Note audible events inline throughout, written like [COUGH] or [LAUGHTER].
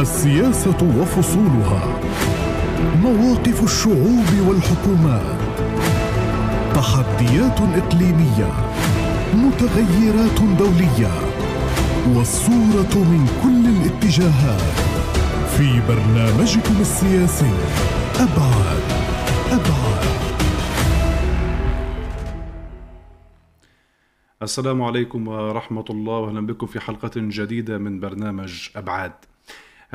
السياسة وفصولها. مواقف الشعوب والحكومات. تحديات إقليمية. متغيرات دولية. والصورة من كل الاتجاهات. في برنامجكم السياسي. أبعاد. أبعاد. السلام عليكم ورحمة الله. وأهلا بكم في حلقة جديدة من برنامج أبعاد.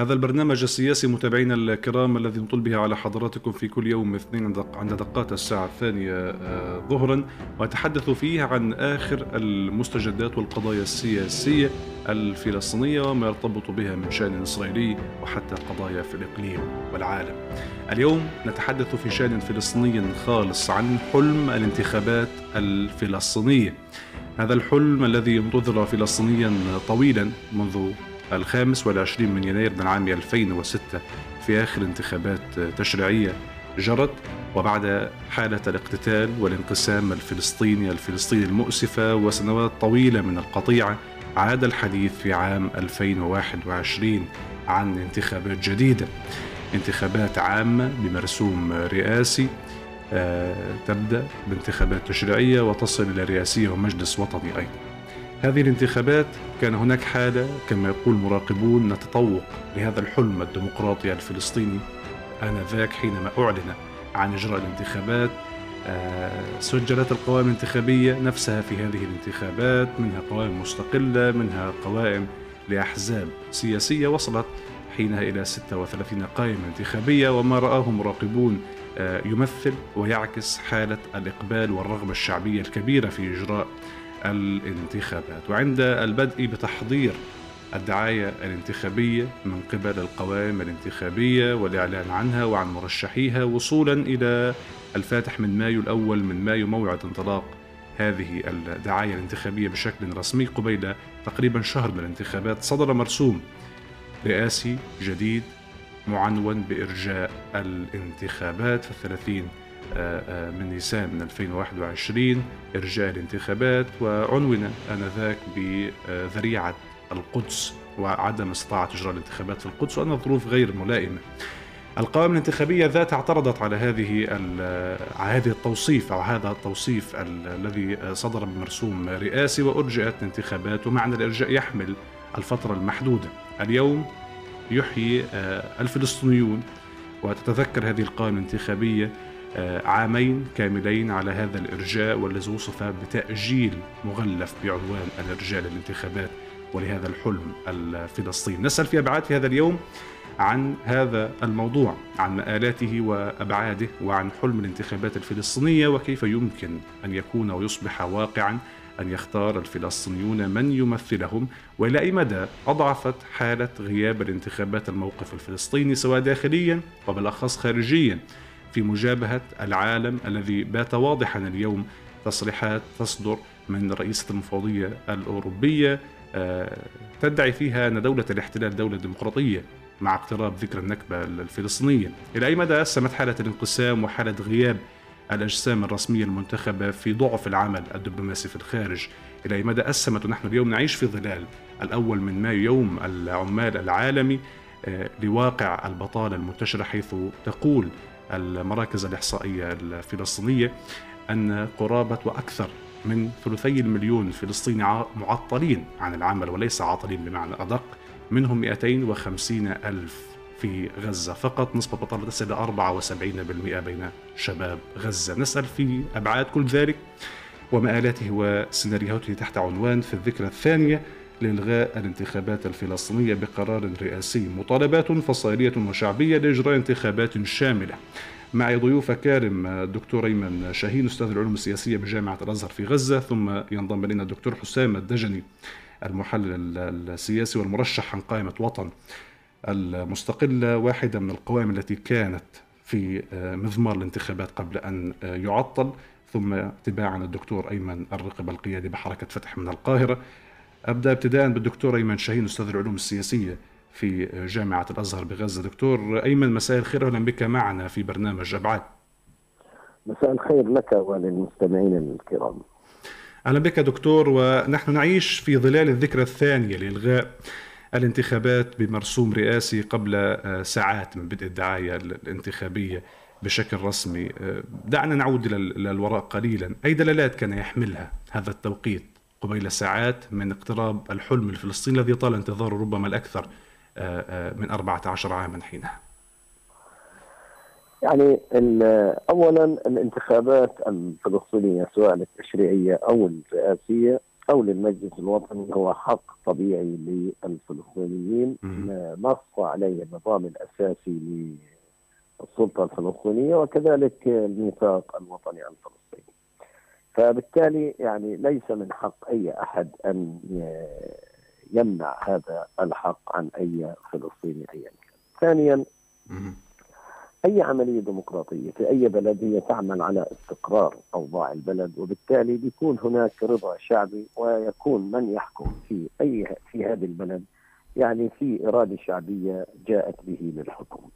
هذا البرنامج السياسي متابعينا الكرام الذي نطل به على حضراتكم في كل يوم اثنين عند دقات الساعة الثانية آه، ظهرا. وأتحدث فيه عن آخر المستجدات والقضايا السياسية الفلسطينية وما يرتبط بها من شأن إسرائيلي وحتى قضايا في الإقليم والعالم. اليوم نتحدث في شأن فلسطيني خالص عن حلم الانتخابات الفلسطينية. هذا الحلم الذي انتظر فلسطينيا طويلا منذ الخامس والعشرين من يناير من عام 2006 في آخر انتخابات تشريعية جرت وبعد حالة الاقتتال والانقسام الفلسطيني الفلسطيني المؤسفة وسنوات طويلة من القطيعة عاد الحديث في عام 2021 عن انتخابات جديدة. انتخابات عامة بمرسوم رئاسي آه، تبدأ بانتخابات تشريعية وتصل إلى رئاسية ومجلس وطني أيضا. هذه الانتخابات كان هناك حالة كما يقول مراقبون نتطوق لهذا الحلم الديمقراطي الفلسطيني. آنذاك حينما أعلن عن إجراء الانتخابات آه، سجلت القوائم الانتخابية نفسها في هذه الانتخابات منها قوائم مستقلة منها قوائم لأحزاب سياسية وصلت حينها إلى 36 قائمة انتخابية وما رآه مراقبون آه، يمثل ويعكس حالة الإقبال والرغبة الشعبية الكبيرة في إجراء الانتخابات وعند البدء بتحضير الدعاية الانتخابية من قبل القوائم الانتخابية والإعلان عنها وعن مرشحيها وصولا إلى الفاتح من مايو الأول من مايو موعد انطلاق هذه الدعاية الانتخابية بشكل رسمي قبيل تقريبا شهر من الانتخابات. صدر مرسوم رئاسي جديد معنون بإرجاء الانتخابات في الثلاثين من نيسان من 2021 إرجاء الانتخابات وعنون آنذاك بذريعة القدس وعدم استطاعة إجراء الانتخابات في القدس وأن الظروف غير ملائمة. القوائم الانتخابية ذات اعترضت على هذه على هذه التوصيف أو هذا التوصيف الذي صدر بمرسوم رئاسي وأرجئت الانتخابات ومعنى الإرجاء يحمل الفترة المحدودة. اليوم يحيي آه، الفلسطينيون وتتذكر هذه القائمة الانتخابية آه، عامين كاملين على هذا الإرجاء والذي وصف بتأجيل مغلف بعنوان الإرجاء للانتخابات ولهذا الحلم الفلسطيني. نسأل في أبعاد في هذا اليوم عن هذا الموضوع عن مآلاته وأبعاده وعن حلم الانتخابات الفلسطينية وكيف يمكن أن يكون ويصبح واقعا أن يختار الفلسطينيون من يمثلهم وإلى أي مدى أضعفت حالة غياب الانتخابات الموقف الفلسطيني سواء داخليا وبالأخص خارجيا في مجابهة العالم الذي بات واضحا اليوم تصريحات تصدر من رئيسة المفوضية الأوروبية آه، تدعي فيها أن دولة الاحتلال دولة ديمقراطية مع اقتراب ذكرى النكبة الفلسطينية. إلى أي مدى أسمت حالة الانقسام وحالة غياب الأجسام الرسمية المنتخبة في ضعف العمل الدبلوماسي في الخارج؟ إلى أي مدى أسمت ونحن اليوم نعيش في ظلال الأول من مايو يوم العمال العالمي آه، لواقع البطالة المنتشرة حيث تقول المراكز الإحصائية الفلسطينية أن قرابة وأكثر من ثلثي المليون فلسطيني معطلين عن العمل وليس عاطلين بمعنى أدق منهم 250 ألف في غزة فقط نسبة بطالة تصل إلى 74% بين شباب غزة. نسأل في أبعاد كل ذلك ومآلاته وسيناريوهاته تحت عنوان في الذكرى الثانية. لإلغاء الانتخابات الفلسطينية بقرار رئاسي مطالبات فصائلية وشعبية لإجراء انتخابات شاملة. معي ضيوف كارم الدكتور أيمن شاهين أستاذ العلوم السياسية بجامعة الأزهر في غزة ثم ينضم إلينا الدكتور حسام الدجني المحلل السياسي والمرشح عن قائمة وطن المستقله واحدة من القوائم التي كانت في مضمار الانتخابات قبل أن يعطل. ثم تباعا الدكتور أيمن الرقب القيادي بحركة فتح من القاهرة. أبدأ ابتداء بالدكتور أيمن شاهين أستاذ العلوم السياسية في جامعة الأزهر بغزة. دكتور أيمن مساء الخير أهلا بك معنا في برنامج أبعاد. مساء الخير لك وللمستمعين الكرام. أهلا بك دكتور ونحن نعيش في ظلال الذكرى الثانية لإلغاء الانتخابات بمرسوم رئاسي قبل آه، ساعات من بدء الدعاية الانتخابية بشكل رسمي. آه، دعنا نعود إلى الوراء قليلا. أي دلالات كان يحملها هذا التوقيت؟ قبيل ساعات من اقتراب الحلم الفلسطيني الذي طال انتظاره ربما الأكثر من 14 عاما حينها. يعني اولا الانتخابات الفلسطينية سواء التشريعيه أو الرئاسية أو للمجلس الوطني هو حق طبيعي للفلسطينيين. نص عليه النظام الأساسي للسلطة الفلسطينية وكذلك الميثاق الوطني الفلسطيني. فبالتالي يعني ليس من حق أي أحد أن يمنع هذا الحق عن أي فلسطيني ايا كان. ثانيا أي عملية ديمقراطية في أي بلد هي تعمل على استقرار أوضاع البلد وبالتالي بيكون هناك رضا شعبي ويكون من يحكم في أي في هذه البلد يعني في إرادة شعبية جاءت به للحكم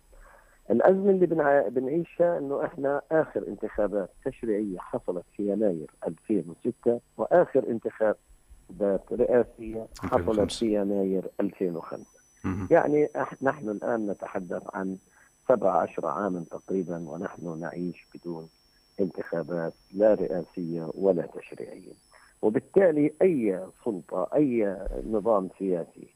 الأزمة اللي بنعيشها أنه إحنا آخر انتخابات تشريعية حصلت في يناير 2006 وآخر انتخابات رئاسية حصلت في يناير 2005 يعني نحن الآن نتحدث عن سبع عشر عاما تقريبا ونحن نعيش بدون انتخابات لا رئاسية ولا تشريعية. وبالتالي أي سلطة أي نظام سياسي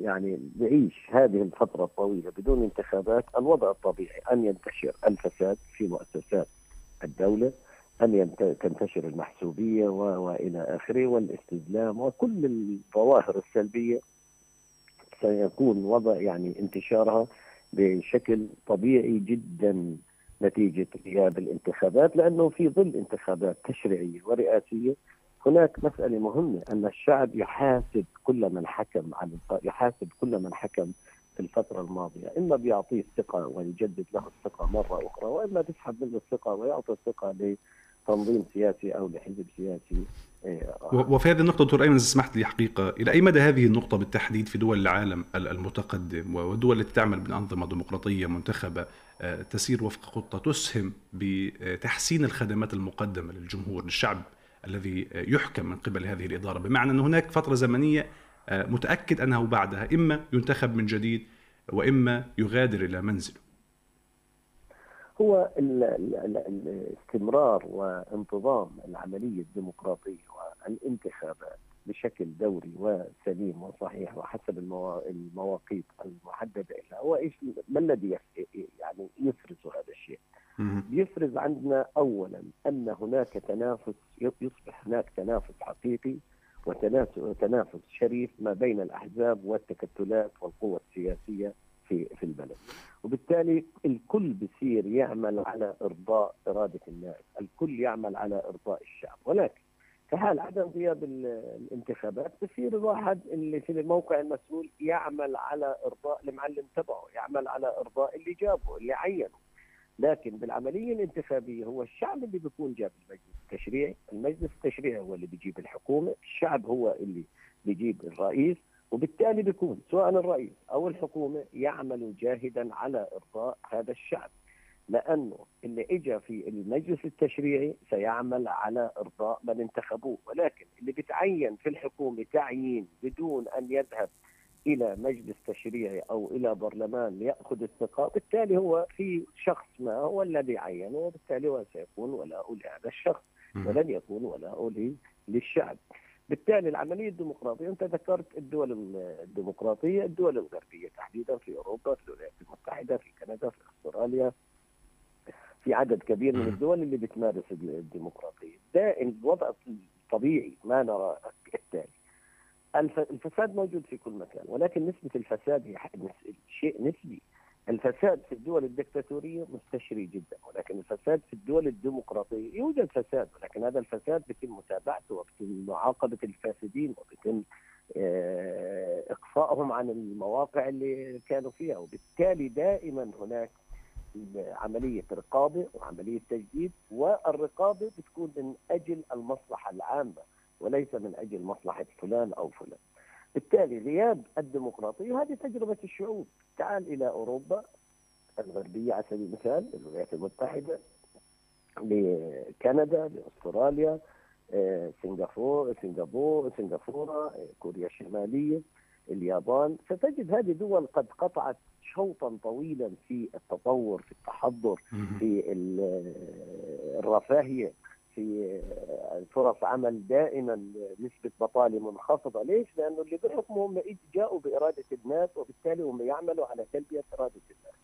يعني يعيش هذه الفترة الطويلة بدون انتخابات الوضع الطبيعي أن ينتشر الفساد في مؤسسات الدولة أن تنتشر المحسوبية وإلى آخره والاستسلام وكل الظواهر السلبية سيكون وضع يعني انتشارها بشكل طبيعي جدا نتيجة غياب الانتخابات لأنه في ظل انتخابات تشريعية ورئاسية هناك مسألة مهمة أن الشعب يحاسب كل من حكم على يحاسب كل من حكم في الفترة الماضية. إما بيعطيه الثقة ويجدد له الثقة مرة أخرى وإما بيسحب منه الثقة ويعطي الثقة لتنظيم سياسي أو لحزب سياسي وفي هذه النقطة دكتور أيمن سمحت لي حقيقة إلى أي مدى هذه النقطة بالتحديد في دول العالم المتقدم والدول التي تعمل بأنظمة ديمقراطية منتخبة آه، تسير وفق خطة تسهم بتحسين الخدمات المقدمة للجمهور للشعب الذي يحكم من قبل هذه الإدارة بمعنى أن هناك فترة زمنية آه، متأكد أنه بعدها إما ينتخب من جديد وإما يغادر إلى منزله. هو الاستمرار وانتظام العملية الديمقراطية والانتخابات بشكل دوري وسليم وصحيح وحسب المواقيت المحددة لها هو ما الذي يعني يفرز هذا الشيء؟ يفرز عندنا أولا أن هناك تنافس يصبح هناك تنافس حقيقي وتنافس شريف ما بين الأحزاب والتكتلات والقوى السياسية في في البلد. وبالتالي الكل بصير يعمل على إرضاء إرادة الناس الكل يعمل على إرضاء الشعب. ولكن في حال عدم غياب الانتخابات بصير الواحد اللي في الموقع المسؤول يعمل على إرضاء المعلم تبعه يعمل على إرضاء اللي جابه اللي عينه. لكن بالعملية الانتخابية هو الشعب اللي بيكون جاب المجلس التشريعي، المجلس التشريعي هو اللي بيجيب الحكومة، الشعب هو اللي بيجيب الرئيس، وبالتالي بيكون سواء الرئيس أو الحكومة يعمل جاهدا على إرضاء هذا الشعب. لأنه اللي اجى في المجلس التشريعي سيعمل على إرضاء من انتخبوه ولكن اللي بتعين في الحكومة تعيين بدون أن يذهب إلى مجلس تشريعي أو إلى برلمان لياخذ الثقة بالتالي هو في شخص ما هو الذي عينه وبالتالي هو سيكون ولاء لهذا الشخص ولن يكون ولاء للشعب. بالتالي العملية الديمقراطية أنت ذكرت الدول الديمقراطية الدول الغربية تحديدا في أوروبا في الولايات المتحدة في كندا في أستراليا في عدد كبير من الدول اللي بتمارس الديمقراطية. ده الوضع الطبيعي ما نرى التالي. الفساد موجود في كل مكان ولكن نسبة الفساد هي شيء نسبي. الفساد في الدول الدكتاتورية مستشري جدا ولكن الفساد في الدول الديمقراطية يوجد فساد ولكن هذا الفساد بيتم متابعته وبيتم معاقبة الفاسدين وبيتم آه، إقصائهم عن المواقع اللي كانوا فيها. وبالتالي دائما هناك عملية رقابة وعملية تجديد والرقابة بتكون من أجل المصلحة العامة. وليس من أجل مصلحة فلان أو فلان. بالتالي غياب الديمقراطية هذه تجربة الشعوب. تعال إلى أوروبا الغربية على سبيل المثال الولايات المتحدة لكندا لأستراليا آه، سنغافورة سنغافورة سنغافورة كوريا الشمالية اليابان. ستجد هذه دول قد قطعت شوطا طويلا في التطور في التحضر في الرفاهية في فرص عمل دائما نسبة بطالة منخفضة. ليش؟ لأنه اللي بحكمهم جاءوا بإرادة الناس وبالتالي هم يعملوا على تلبية إرادة الناس.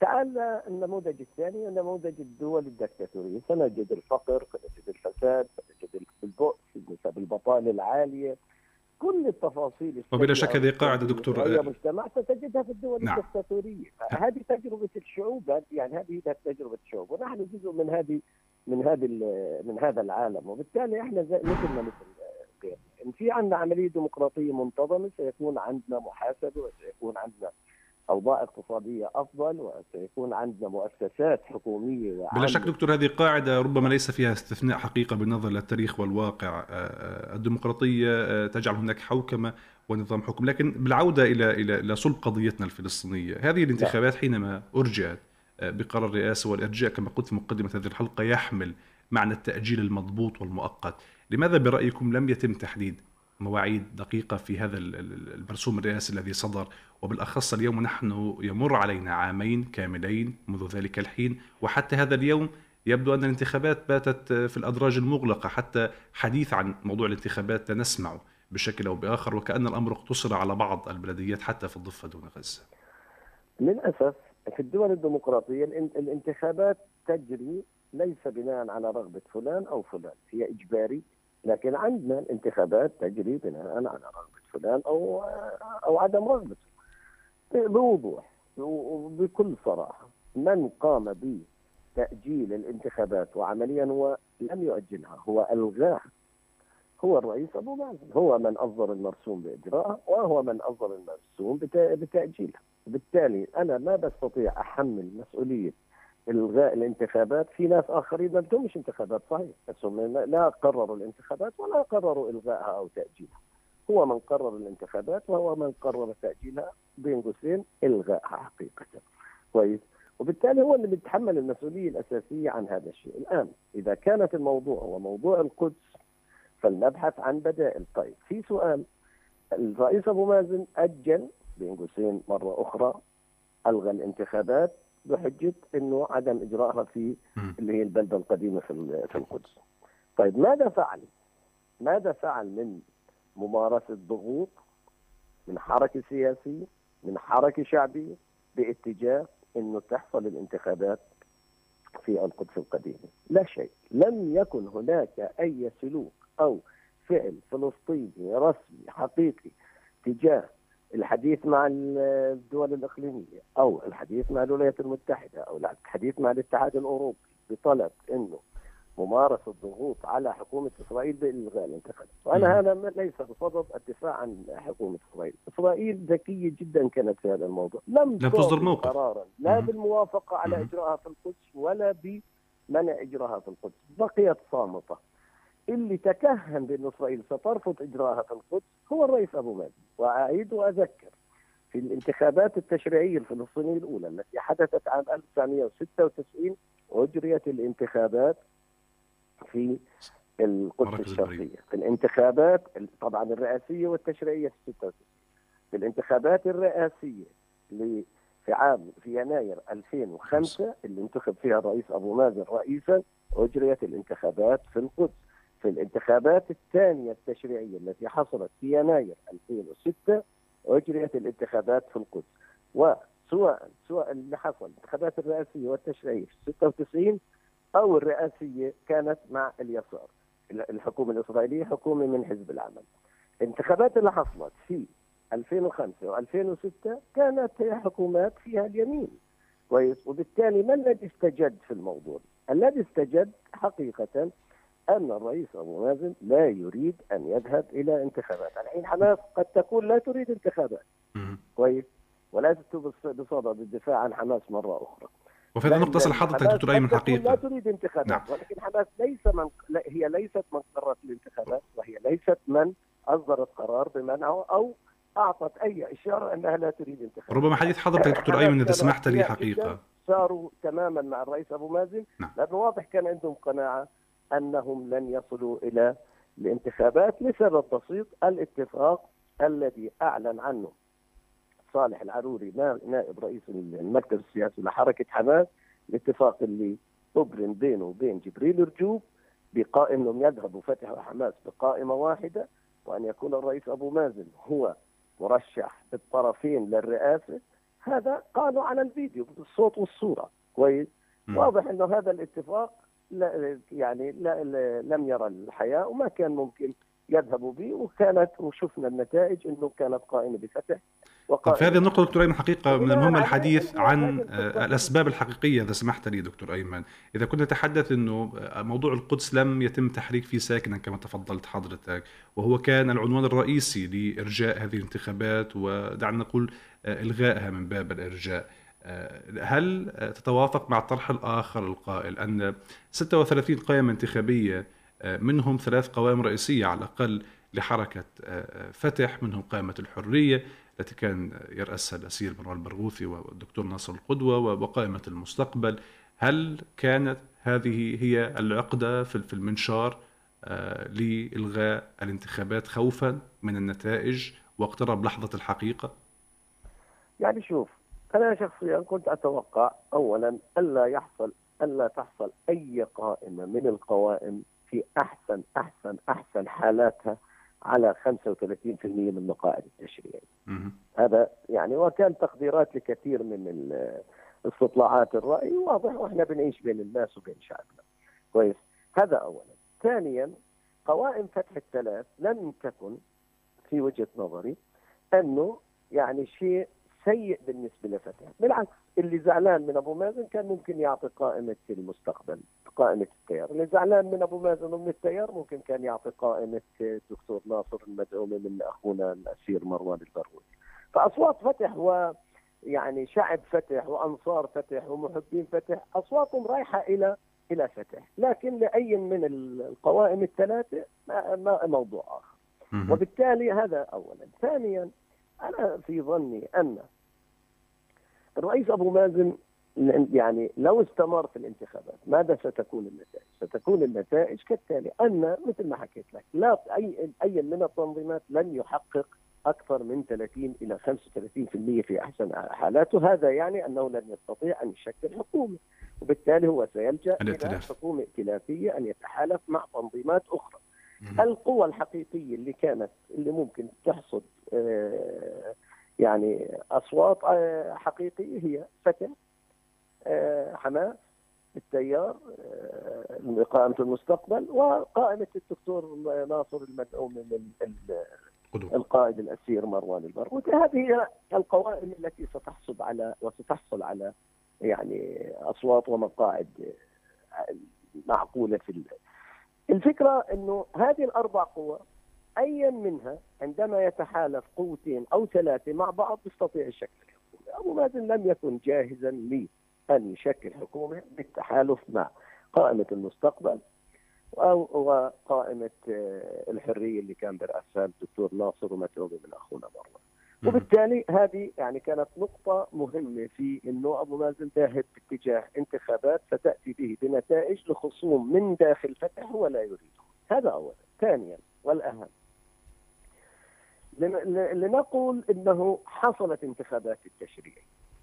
تعال النموذج الثاني نموذج الدول الدكتاتورية. سنجد الفقر سنجد الفساد سنجد البؤس نسب البطالة العالية. كل التفاصيل وبلا شك هذه قاعدة دكتور اي مجتمع ستجدها في الدول نعم. الدكتاتورية. هذه تجربة الشعوب يعني هذه تجربة الشعوب. ونحن جزء من هذه من هذه من هذا العالم. وبالتالي إحنا زي مثل ما مثل غيرنا إن في عندنا عملية ديمقراطية منتظمة سيكون عندنا محاسبة وسيكون عندنا أوضاع اقتصادية أفضل وسيكون عندنا مؤسسات حكومية وعامة. بلا شك دكتور هذه قاعدة ربما ليس فيها استثناء حقيقة بالنظر للتاريخ والواقع. آه، آه، الديمقراطية آه، تجعل هناك حوكمة ونظام حكم. لكن بالعودة إلى إلى إلى صلب قضيتنا الفلسطينية هذه الانتخابات حينما أرجعت بقرار الرئاسة والارجاء كما قلت في مقدمة هذه الحلقة يحمل معنى التأجيل المضبوط والمؤقت. لماذا برأيكم لم يتم تحديد مواعيد دقيقة في هذا المرسوم الرئاسي الذي صدر؟ وبالأخص اليوم نحن يمر علينا عامين كاملين منذ ذلك الحين وحتى هذا اليوم يبدو أن الانتخابات باتت في الأدراج المغلقة. حتى حديث عن موضوع الانتخابات لا نسمع بشكل أو بآخر وكأن الأمر اقتصر على بعض البلديات حتى في الضفة دون غزة للأسف في الدول الديمقراطية الانتخابات تجري ليس بناء على رغبة فلان أو فلان هي إجباري لكن عندنا الانتخابات تجري بناء على رغبة فلان أو أو عدم رغبته بوضوح وبكل صراحة من قام بتأجيل الانتخابات وعمليا هو لم يؤجلها هو الغاها هو الرئيس أبو مازن هو من أصدر المرسوم باجرائها وهو من أصدر المرسوم بتاجيلها بالتالي أنا ما بستطيع أحمل مسؤولية إلغاء الانتخابات في ناس آخرين. ما مش انتخابات صحيح. بس هم لا قرروا الانتخابات ولا قرروا الغائها أو تأجيلها. هو من قرر الانتخابات وهو من قرر تأجيلها بين قوسين الغائها حقيقة. كويس. وبالتالي هو اللي بيتحمل المسؤولية الأساسية عن هذا الشيء. الآن إذا كانت الموضوع هو موضوع القدس فلنبحث عن بدائل. طيب في سؤال. الرئيس أبو مازن أجل بين قوسين مرة أخرى ألغى الانتخابات بحجة إنه عدم إجراءها في اللي هي البلدة القديمة في في القدس. طيب ماذا فعل؟ ماذا فعل من ممارسة ضغوط من حركة سياسية من حركة شعبية باتجاه إنه تحصل الانتخابات في القدس القديمة، لا شيء، لم يكن هناك أي سلوك أو فعل فلسطيني رسمي حقيقي تجاه الحديث مع الدول الإقليمية أو الحديث مع الولايات المتحدة أو الحديث مع الاتحاد الأوروبي بطلب أنه ممارسة ضغوط على حكومة إسرائيل بإلغاء الانتخابات وأنا هذا ليس بصدد الدفاع عن حكومة إسرائيل. إسرائيل ذكية جدا كانت في هذا الموضوع. لم تصدر موقف. قرارا لا بالموافقة على إجراءها في القدس ولا بمنع إجراءها في القدس. بقيت صامتة. اللي تكهن بأن إسرائيل سترفض إجراءها في القدس هو الرئيس أبو مازن وأعيد وأذكر في الانتخابات التشريعية الفلسطينية الأولى التي حدثت عام 1996 أجريت الانتخابات في القدس الشرقية. في الانتخابات طبعا الرئاسية والتشريعية في 96 في الانتخابات الرئاسية في عام في يناير 2005 اللي انتخب فيها الرئيس أبو مازن رئيسا أجريت الانتخابات في القدس. في الانتخابات الثانية التشريعية التي حصلت في يناير 2006 أجريت الانتخابات في القدس. وسواء سواء اللي حصل الانتخابات الرئاسية والتشريعية في 96 أو الرئاسية كانت مع اليسار الحكومة الإسرائيلية حكومة من حزب العمل. الانتخابات اللي حصلت في 2005 و2006 كانت حكومات فيها اليمين. كويس. وبالتالي ما الذي استجد في الموضوع؟ الذي استجد حقيقة أن الرئيس أبو مازن لا يريد أن يذهب إلى انتخابات. الحين حماس قد تكون لا تريد انتخابات. كويس. وليست بصدد الدفاع عن حماس مرة أخرى. وفي هذه النقطة أصل حضرتك دكتور أيمن حقيقة. لا تريد انتخابات. نعم. ولكن حماس ليس من هي ليست من قررت الانتخابات وهي ليست من أصدرت قرار بمنعه أو أعطت أي إشارة أنها لا تريد انتخابات. ربما حديث حضرتك دكتور أيمن إذا سمحت لي حقيقة. صاروا تماما مع الرئيس أبو مازن. نعم. لأنه واضح كان عندهم قناعة أنهم لن يصلوا إلى الانتخابات لسبب بسيط الاتفاق الذي أعلن عنه صالح العروري نائب رئيس المكتب السياسي لحركة حماس الاتفاق اللي أبرم بينه وبين جبريل رجوب بقائم انهم يذهبوا فتح وحماس بقائمة واحدة وأن يكون الرئيس أبو مازن هو مرشح الطرفين للرئاسة. هذا قالوا على الفيديو بالصوت والصورة. كويس؟ واضح إنه هذا الاتفاق لا يعني لا لم يرى الحياة وما كان ممكن يذهبوا به وكانت وشفنا النتائج إنه كانت قائمة بفتح طب في هذه النقطة دكتور أيمن حقيقة من المهم الحديث عن الأسباب الحقيقية إذا سمحت لي دكتور أيمن. إذا كنت نتحدث أنه موضوع القدس لم يتم تحريك فيه ساكنا كما تفضلت حضرتك وهو كان العنوان الرئيسي لإرجاء هذه الانتخابات ودعنا نقول إلغائها من باب الإرجاء. هل تتوافق مع الطرح الآخر القائل أن 36 قائمة انتخابية منهم ثلاث قوائم رئيسية على الأقل لحركة فتح منهم قائمة الحرية التي كان يرأسها الأسير مروان البرغوثي والدكتور ناصر القدوة وقائمة المستقبل هل كانت هذه هي العقدة في المنشار لإلغاء الانتخابات خوفا من النتائج واقترب لحظة الحقيقة؟ يعني شوف أنا شخصيا كنت أتوقع أولا ألا يحصل ألا تحصل أي قائمة من القوائم في أحسن أحسن أحسن حالاتها على 35% من مقاعد التشريع هذا يعني وكان تقديرات لكثير من استطلاعات الرأي واضح وإحنا بنعيش بين الناس وبين شعبنا. كويس. هذا أولا. ثانيا قوائم فتح الثلاث لم تكن في وجهة نظري أنه يعني شيء سيء بالنسبة لفتح. بالعكس اللي زعلان من أبو مازن كان ممكن يعطي قائمة المستقبل قائمة التيار. اللي زعلان من أبو مازن ومن التيار ممكن كان يعطي قائمة الدكتور ناصر المدعومه من أخونا الأسير مروان البرغوثي فأصوات فتح و يعني شعب فتح وأنصار فتح ومحبين فتح أصواتهم رايحة إلى إلى فتح. لكن لأي من القوائم الثلاثة ما موضوع آخر. وبالتالي هذا اولا. ثانيا أنا في ظني أن الرئيس أبو مازن يعني لو استمر في الانتخابات ماذا ستكون النتائج؟ ستكون النتائج كالتالي أن مثل ما حكيت لك لا أي أي من التنظيمات لن يحقق أكثر من 30 إلى 35% في أحسن حالاته، هذا يعني أنه لن يستطيع أن يشكل حكومة، وبالتالي هو سيلجأ إلى حكومة ائتلافية أن يتحالف مع تنظيمات أخرى. القوى الحقيقية اللي كانت اللي ممكن تحصد آه يعني أصوات آه، حقيقية هي فتح آه، حماس التيار آه، قائمه المستقبل وقائمة الدكتور ناصر المدعوم من القائد الأسير مروان البرغوثي هذه هي القوائم التي ستحصل على وستحصل على يعني أصوات ومقاعد معقولة في الفكرة إنه هذه الأربع قوى ايا منها عندما يتحالف قوتين أو ثلاثة مع بعض يستطيع يشكل حكومه، أبو مازن لم يكن جاهزا لأن يشكل حكومة بالتحالف مع قائمة المستقبل أو وقائمة آه، الحرية اللي كان برأسها الدكتور ناصر ومتعوبه من أخونا مروان. وبالتالي هذه يعني كانت نقطة مهمة في إنه أبو مازن ذاهب باتجاه انتخابات ستأتي به بنتائج لخصوم من داخل فتح هو لا يريده. هذا اولا. ثانيا والأهم لنقول إنه حصلت انتخابات التشريع.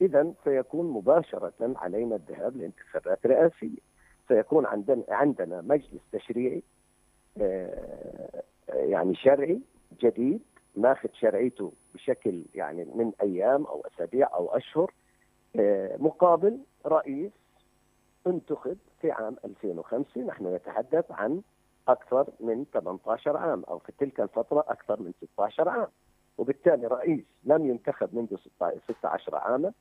اذا سيكون مباشرة علينا الذهاب لانتخابات رئاسية. سيكون عندنا عندنا مجلس تشريعي آه، يعني شرعي جديد ماخذ شرعيته بشكل يعني من أيام أو أسابيع أو أشهر آه، مقابل رئيس انتخب في عام 2005 نحن نتحدث عن أكثر من 18 عام أو في تلك الفترة أكثر من 16 عام. وبالتالي رئيس لم ينتخب منذ 16 عاما.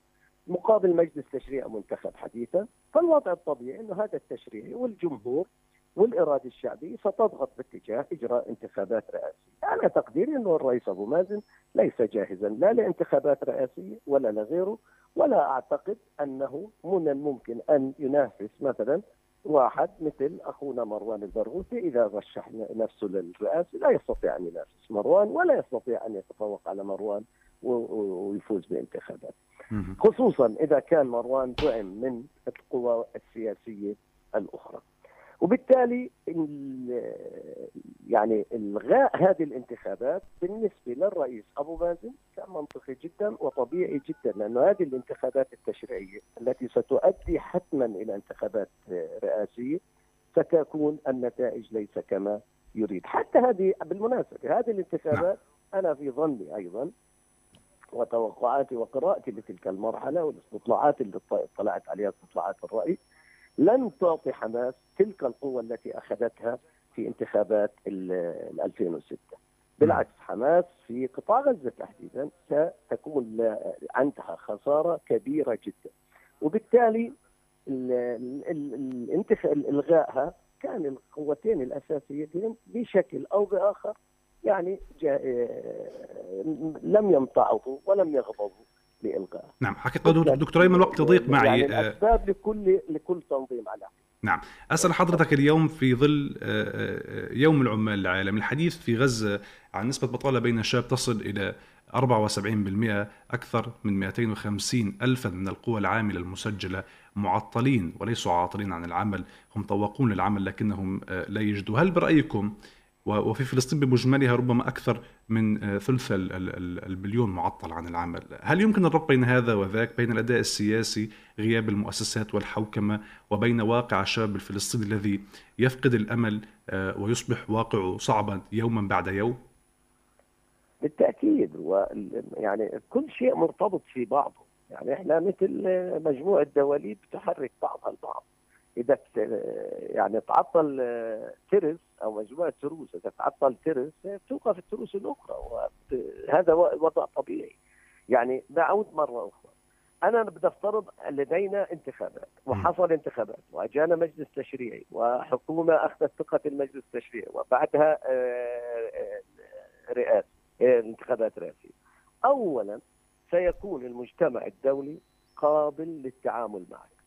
مقابل مجلس تشريع منتخب حديثا. فالوضع الطبيعي إنه هذا التشريعي والجمهور والإرادة الشعبية ستضغط باتجاه إجراء انتخابات رئاسية، أنا تقديري إنه الرئيس أبو مازن ليس جاهزا لا لانتخابات رئاسية ولا لغيره. ولا أعتقد أنه من الممكن أن ينافس مثلا واحد مثل أخونا مروان البرغوثي إذا رشح نفسه للرئاسة لا يستطيع أن ينافس مروان ولا يستطيع أن يتفوق على مروان ويفوز بانتخابات خصوصا إذا كان مروان دعم من القوى السياسية الأخرى. وبالتالي يعني إلغاء هذه الانتخابات بالنسبة للرئيس أبو مازن كان منطقي جدا وطبيعي جدا لأنه هذه الانتخابات التشريعية التي ستؤدي حتما إلى انتخابات رئاسية ستكون النتائج ليس كما يريد. حتى هذه بالمناسبة هذه الانتخابات أنا في ظني أيضا وتوقعاتي وقراءتي لتلك المرحلة والاستطلاعات اللي اطلعت عليها استطلاعات الرأي لن تعطي حماس تلك القوة التي أخذتها في انتخابات 2006 بالعكس حماس في قطاع غزة تحديدا ستكون عندها خسارة كبيرة جدا. وبالتالي الغائها كان القوتين الأساسيتين بشكل أو بآخر يعني لم يمتعضوا ولم يغضبوا لإلغائها نعم حقيقة دكتور أيمن الوقت يضيق معي يعني الأسباب لكل لكل تنظيم على نعم أسأل حضرتك اليوم في ظل يوم العمال العالمي الحديث في غزة عن نسبة بطالة بين الشباب تصل إلى 74% أكثر من 250 ألفا من القوى العاملة المسجلة معطلين وليسوا عاطلين عن العمل هم طوقون للعمل لكنهم لا يجدوا. هل برأيكم وفي فلسطين بمجملها ربما أكثر من آه، ثلث البليون معطل عن العمل. هل يمكن الربط بين هذا وذاك بين الأداء السياسي غياب المؤسسات والحوكمة وبين واقع الشباب الفلسطيني الذي يفقد الأمل آه، ويصبح واقعه صعبا يوما بعد يوم؟ بالتأكيد. يعني كل شيء مرتبط في بعضه. يعني إحنا مثل مجموعة دواليب تحرك بعضها البعض. إذا يعني تعطل آه، ترس أو مجموعة تروس إذا تعطل ترس توقف التروس الأخرى وهذا وضع طبيعي. يعني بعود مرة أخرى. أنا بدي أفترض لدينا انتخابات وحصل انتخابات وأجانا مجلس تشريعي وحكومة أخذت ثقة المجلس التشريعي وبعدها آه، آه، رئاسة انتخابات رئاسية. اولا سيكون المجتمع الدولي قابل للتعامل معك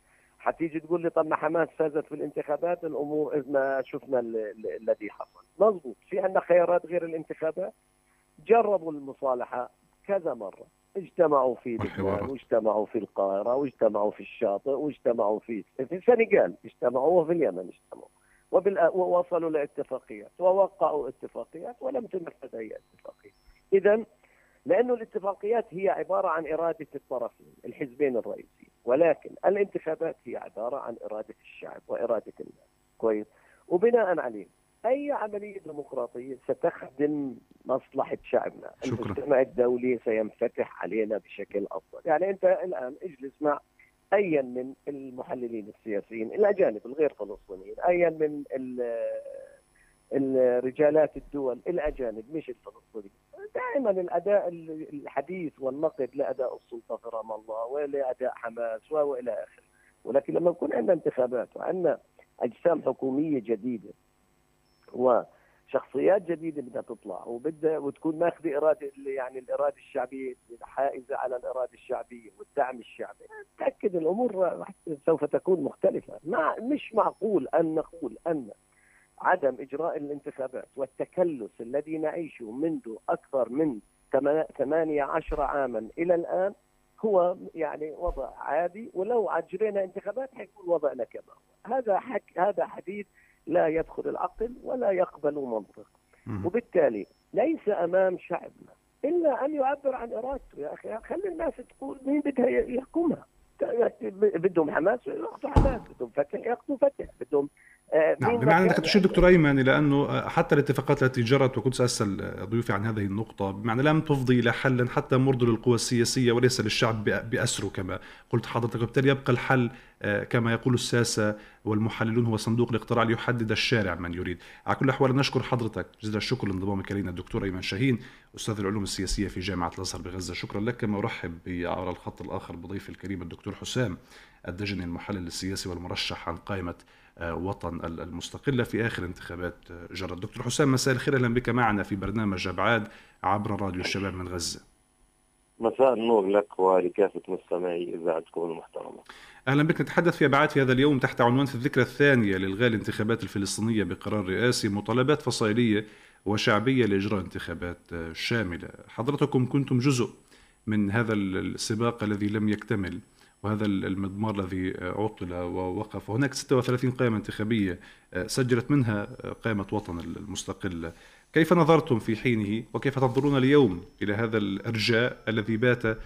حتيجي تقول لي طب ما حماس فازت في الانتخابات الأمور إذ ما شفنا الذي حصل. مضبوط في عندنا خيارات غير الانتخابات؟ جربوا المصالحة كذا مرة. اجتمعوا في لبنان واجتمعوا في القاهرة واجتمعوا في الشاطئ واجتمعوا في في السنغال. اجتمعوا وفي اليمن اجتمعوا. وبال... ووصلوا لاتفاقيات ووقعوا اتفاقيات ولم تنفذ أي اتفاقية. اذا لأنه الاتفاقيات هي عبارة عن إرادة الطرفين الحزبين الرئيسيين. ولكن الانتخابات هي عبارة عن إرادة الشعب وإرادة الناس. كويس؟ وبناء عليه أي عملية ديمقراطية ستخدم مصلحة شعبنا. شكرا. المجتمع الدولي سينفتح علينا بشكل أفضل. يعني أنت الآن اجلس مع ايا من المحللين السياسيين الاجانب الغير فلسطينيين ايا من الرجالات الدول الأجانب مش الفلسطينيين دائما الأداء الحديث والنقد لأداء السلطة في رام الله ولأداء حماس وإلى آخره. ولكن لما يكون عندنا انتخابات وعندنا أجسام حكومية جديدة وشخصيات جديدة بدها تطلع وبدها وتكون ماخذة إرادة يعني الإرادة الشعبية حائزه على الإرادة الشعبية والدعم الشعبي تأكد الأمور سوف تكون مختلفة. ما مش معقول أن نقول أن عدم إجراء الانتخابات والتكلس الذي نعيشه منذ أكثر من 18 عاما إلى الآن هو يعني وضع عادي ولو أجرينا انتخابات حيكون وضعنا كما هو. هذا حك هذا حديث لا يدخل العقل ولا يقبل منطق. وبالتالي ليس أمام شعبنا إلا أن يعبر عن إرادته. يا أخي خلي الناس تقول مين بدها يحكمها. بدهم حماس ياخذوا حماس بدهم فتح ياخذوا فتح. نعم بمعنى أنك تشير دكتور أيمن إلى أنه آه، حتى الاتفاقات التي جرت وكنت ساسال آه، ضيوفي عن هذه النقطة بمعنى لم تفضي إلى حل حتى مرضي للقوى السياسية وليس للشعب بأسره كما قلت حضرتك. وبالتالي يبقى الحل كما يقول الساسة والمحللون هو صندوق الاقتراع ليحدد الشارع من يريد. على كل الاحوال نشكر حضرتك. جزيل الشكر لانضمامك إلينا الدكتور أيمن شاهين أستاذ العلوم السياسية في جامعة الأزهر بغزة. شكرا لك. كما أرحب على الخط الآخر بضيفي الكريم الدكتور حسام الدجني المحلل السياسي والمرشح عن قائمة آه، وطن المستقلة في آخر انتخابات آه، جرت. دكتور حسام مساء الخير أهلا بك معنا في برنامج أبعاد عبر راديو الشباب من غزة. مساء النور لك ولكافة مستمعي إذاعتكم المحترمة. أهلا بك. نتحدث في أبعاد في هذا اليوم تحت عنوان في الذكرى الثانية لإلغاء الانتخابات الفلسطينية بقرار رئاسي مطالبات فصائلية وشعبية لإجراء انتخابات آه، شاملة. حضرتكم كنتم جزء من هذا السباق الذي لم يكتمل. وهذا المضمار الذي عطل ووقف. وهناك 36 قائمة انتخابية سجلت منها قائمة وطن المستقلة. كيف نظرتم في حينه وكيف تنظرون اليوم إلى هذا الإرجاء الذي بات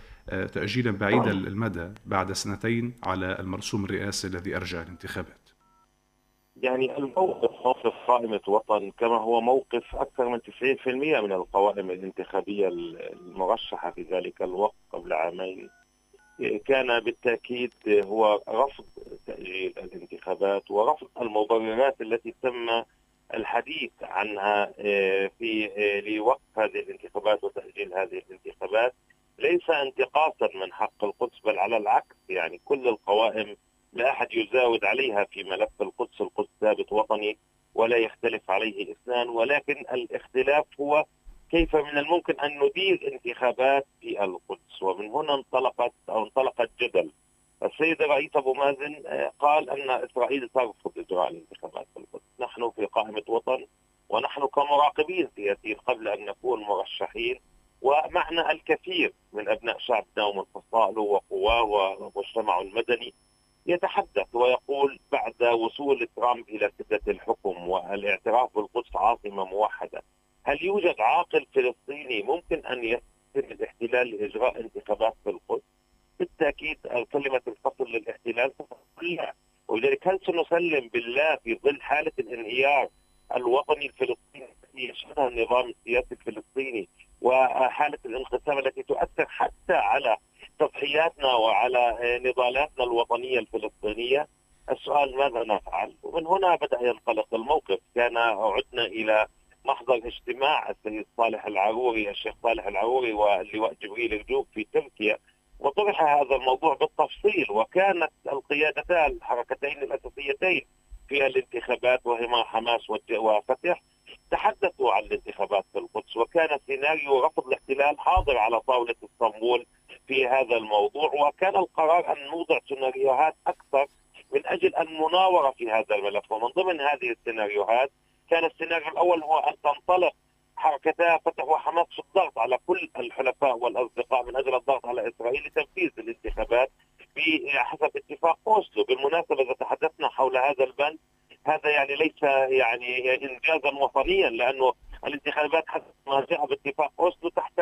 تأجيلا بعيد المدى بعد سنتين على المرسوم الرئاسي الذي أرجع الانتخابات؟ يعني الموقف موقف قائمة وطن كما هو موقف أكثر من 90% من القوائم الانتخابية المرشحة في ذلك الوقت قبل عامين. كان بالتأكيد هو رفض تأجيل الانتخابات ورفض المبررات التي تم الحديث عنها آه، في آه، لوقف هذه الانتخابات وتأجيل هذه الانتخابات. ليس انتقاصا من حق القدس بل على العكس يعني كل القوائم لا أحد يزاود عليها في ملف القدس القدس ثابت وطني ولا يختلف عليه إثنان ولكن الاختلاف هو كيف من الممكن أن ندير انتخابات في القدس ومن هنا انطلقت أو انطلق الجدل السيد الرئيس أبو مازن آه، قال أن إسرائيل ترفض إجراء الانتخابات في القدس نحن في قائمة وطن ونحن كمراقبين سياسيين قبل أن نكون مرشحين. ومعنا الكثير من أبناء شعبنا ومن فصائله وقواه ومجتمعه المدني يتحدث ويقول بعد وصول ترامب إلى سده الحكم والاعتراف بالقدس عاصمة موحدة. هل يوجد عاقل فلسطيني ممكن أن يتم الاحتلال لإجراء انتخابات في القدس؟ بالتاكيد كلمة الفصل للاحتلال لا ولذلك هل سنسلم بالله في ظل حالة الانهيار الوطني الفلسطيني التي يشهدها النظام السياسي الفلسطيني وحالة الانقسام التي تؤثر حتى على تضحياتنا وعلى نضالاتنا الوطنية الفلسطينية السؤال ماذا نفعل؟ ومن هنا بدأ ينطلق الموقف، كان عدنا إلى محضر اجتماع السيد صالح العروري الشيخ صالح العروري واللواء جبريل الجوب في تركيا وطرح هذا الموضوع بالتفصيل وكانت القيادتان الحركتين الأساسيتين في الانتخابات وهما حماس وفتح تحدثوا عن الانتخابات في القدس وكان سيناريو رفض الاحتلال حاضر على طاولة اسطنبول في هذا الموضوع وكان القرار أن نوضع سيناريوهات أكثر من أجل المناورة في هذا الملف. ومن ضمن هذه السيناريوهات كان السيناريو الأول هو أن تنطلق حركتا فتح وحماس في الضغط على كل الحلفاء والأصدقاء من أجل الضغط على إسرائيل لتنفيذ الانتخابات بحسب اتفاق أوسلو. بالمناسبة إذا تحدثنا حول هذا البند هذا يعني ليس يعني انجازا وطنيا لأنه الانتخابات حسب ما باتفاق أوسلو تحت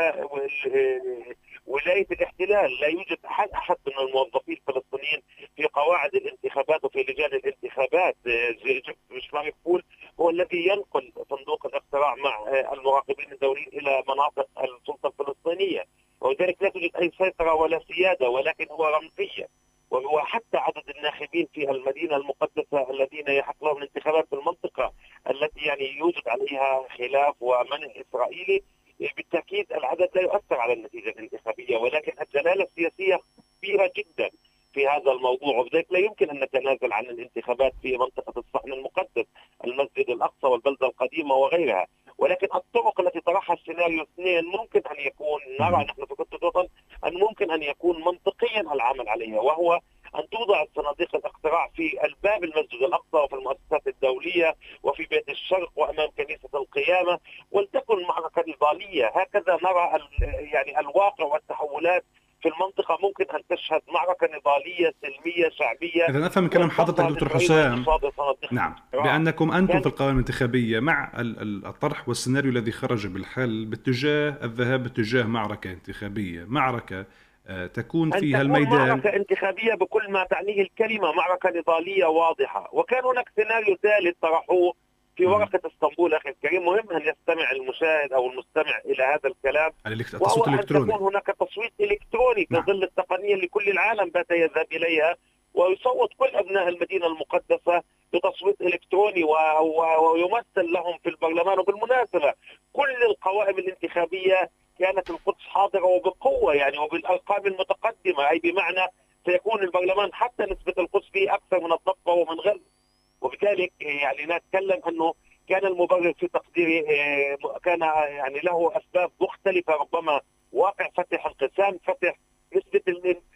ولاية الاحتلال، لا يوجد أحد أحد من الموظفين الفلسطينيين في قواعد الانتخابات وفي لجان الانتخابات، مش يقول هو الذي ينقل صندوق الاقتراع مع المراقبين الدوليين إلى مناطق السلطة الفلسطينية، ولذلك لا توجد أي سيطرة ولا سيادة ولكن هو رمزية. وحتى عدد الناخبين في المدينة المقدسة الذين يحق لهم الانتخابات في المنطقة التي يعني يوجد عليها خلاف ومنع إسرائيلي بالتأكيد العدد لا يؤثر على النتيجة الانتخابية ولكن الدلاله السياسية كبيرة جدا. في هذا الموضوع وبذلك لا يمكن أن نتنازل عن الانتخابات في منطقة الصحن المقدس المسجد الأقصى والبلدة القديمة وغيرها. ولكن الطرق التي طرحها السيناريو اثنين ممكن أن يكون نرى نحن في قدس الوطن أن ممكن أن يكون منطقيا العمل عليها وهو أن توضع صناديق الاقتراع في الباب المسجد الأقصى وفي المؤسسات الدولية وفي بيت الشرق وأمام كنيسة القيامة ولتكن معركه نضاليه هكذا نرى يعني الواقع والتحولات في المنطقة ممكن أن تشهد معركة نضالية سلمية شعبية. إذا نفهم كلام حضرتك دكتور حسام نعم. بأنكم أنتم في القوائم الانتخابية مع الطرح والسيناريو الذي خرج بالحل باتجاه الذهاب باتجاه معركة انتخابية. معركة آه، تكون فيها الميدان. معركة انتخابية بكل ما تعنيه الكلمة معركة نضالية واضحة. وكان هناك سيناريو ثالث طرحوه في ورقة اسطنبول أخي الكريم مهم أن يستمع المشاهد أو المستمع إلى هذا الكلام. وهو أن تكون هناك تصويت إلكتروني في نعم. ظل التقنية اللي كل العالم بات يذهب إليها ويصوت كل أبناء المدينة المقدسة بتصويت إلكتروني ويمثل لهم في البرلمان وبالمناسبة كل القوائم الانتخابية كانت القدس حاضرة وبقوة يعني وبالأرقام المتقدمة أي بمعنى سيكون البرلمان حتى نسبة القدس فيه أكثر من الضبة ومن غير وبالتالي يعني نتكلم أنه كان المبرر في تقديري آه، كان يعني له أسباب مختلفة ربما واقع فتح انقسام فتح نسبة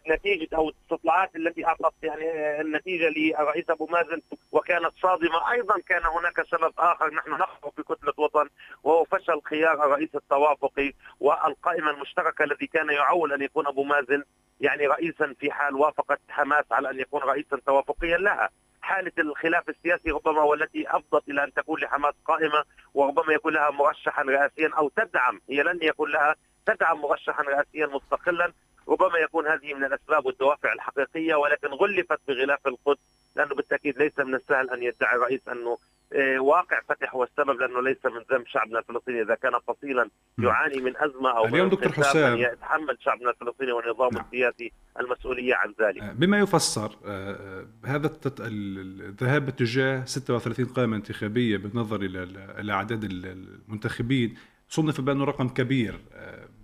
النتيجة أو الاستطلاعات التي أعطت يعني آه، النتيجة للرئيس أبو مازن وكانت صادمة. أيضا كان هناك سبب آخر نحن نخطو في كتلة وطن وهو فشل خيار الرئيس التوافقي والقائمة المشتركة الذي كان يعول أن يكون أبو مازن يعني رئيسا في حال وافقت حماس على أن يكون رئيسا توافقيا لها. حالة الخلاف السياسي ربما والتي أفضت إلى أن تكون لحماس قائمة وربما يكون لها مرشحا رئاسيا أو تدعم هي لن يكون لها تدعم مرشحا رئاسيا مستقلا ربما يكون هذه من الأسباب والدوافع الحقيقية ولكن غلفت بغلاف القدس لأنه بالتأكيد ليس من السهل أن يدعي الرئيس آه، واقع فتح هو السبب لأنه ليس من ذنب شعبنا الفلسطيني. إذا كان فصيلا يعاني من أزمة أو اليوم دكتور حسام. يتحمل شعبنا الفلسطيني والنظام نعم. السياسي المسؤولية عن ذلك. آه، بما يفسر آه، هذا الذهاب باتجاه 36 قائمة انتخابية بالنظر إلى أعداد المنتخبين صنف بأنه رقم كبير.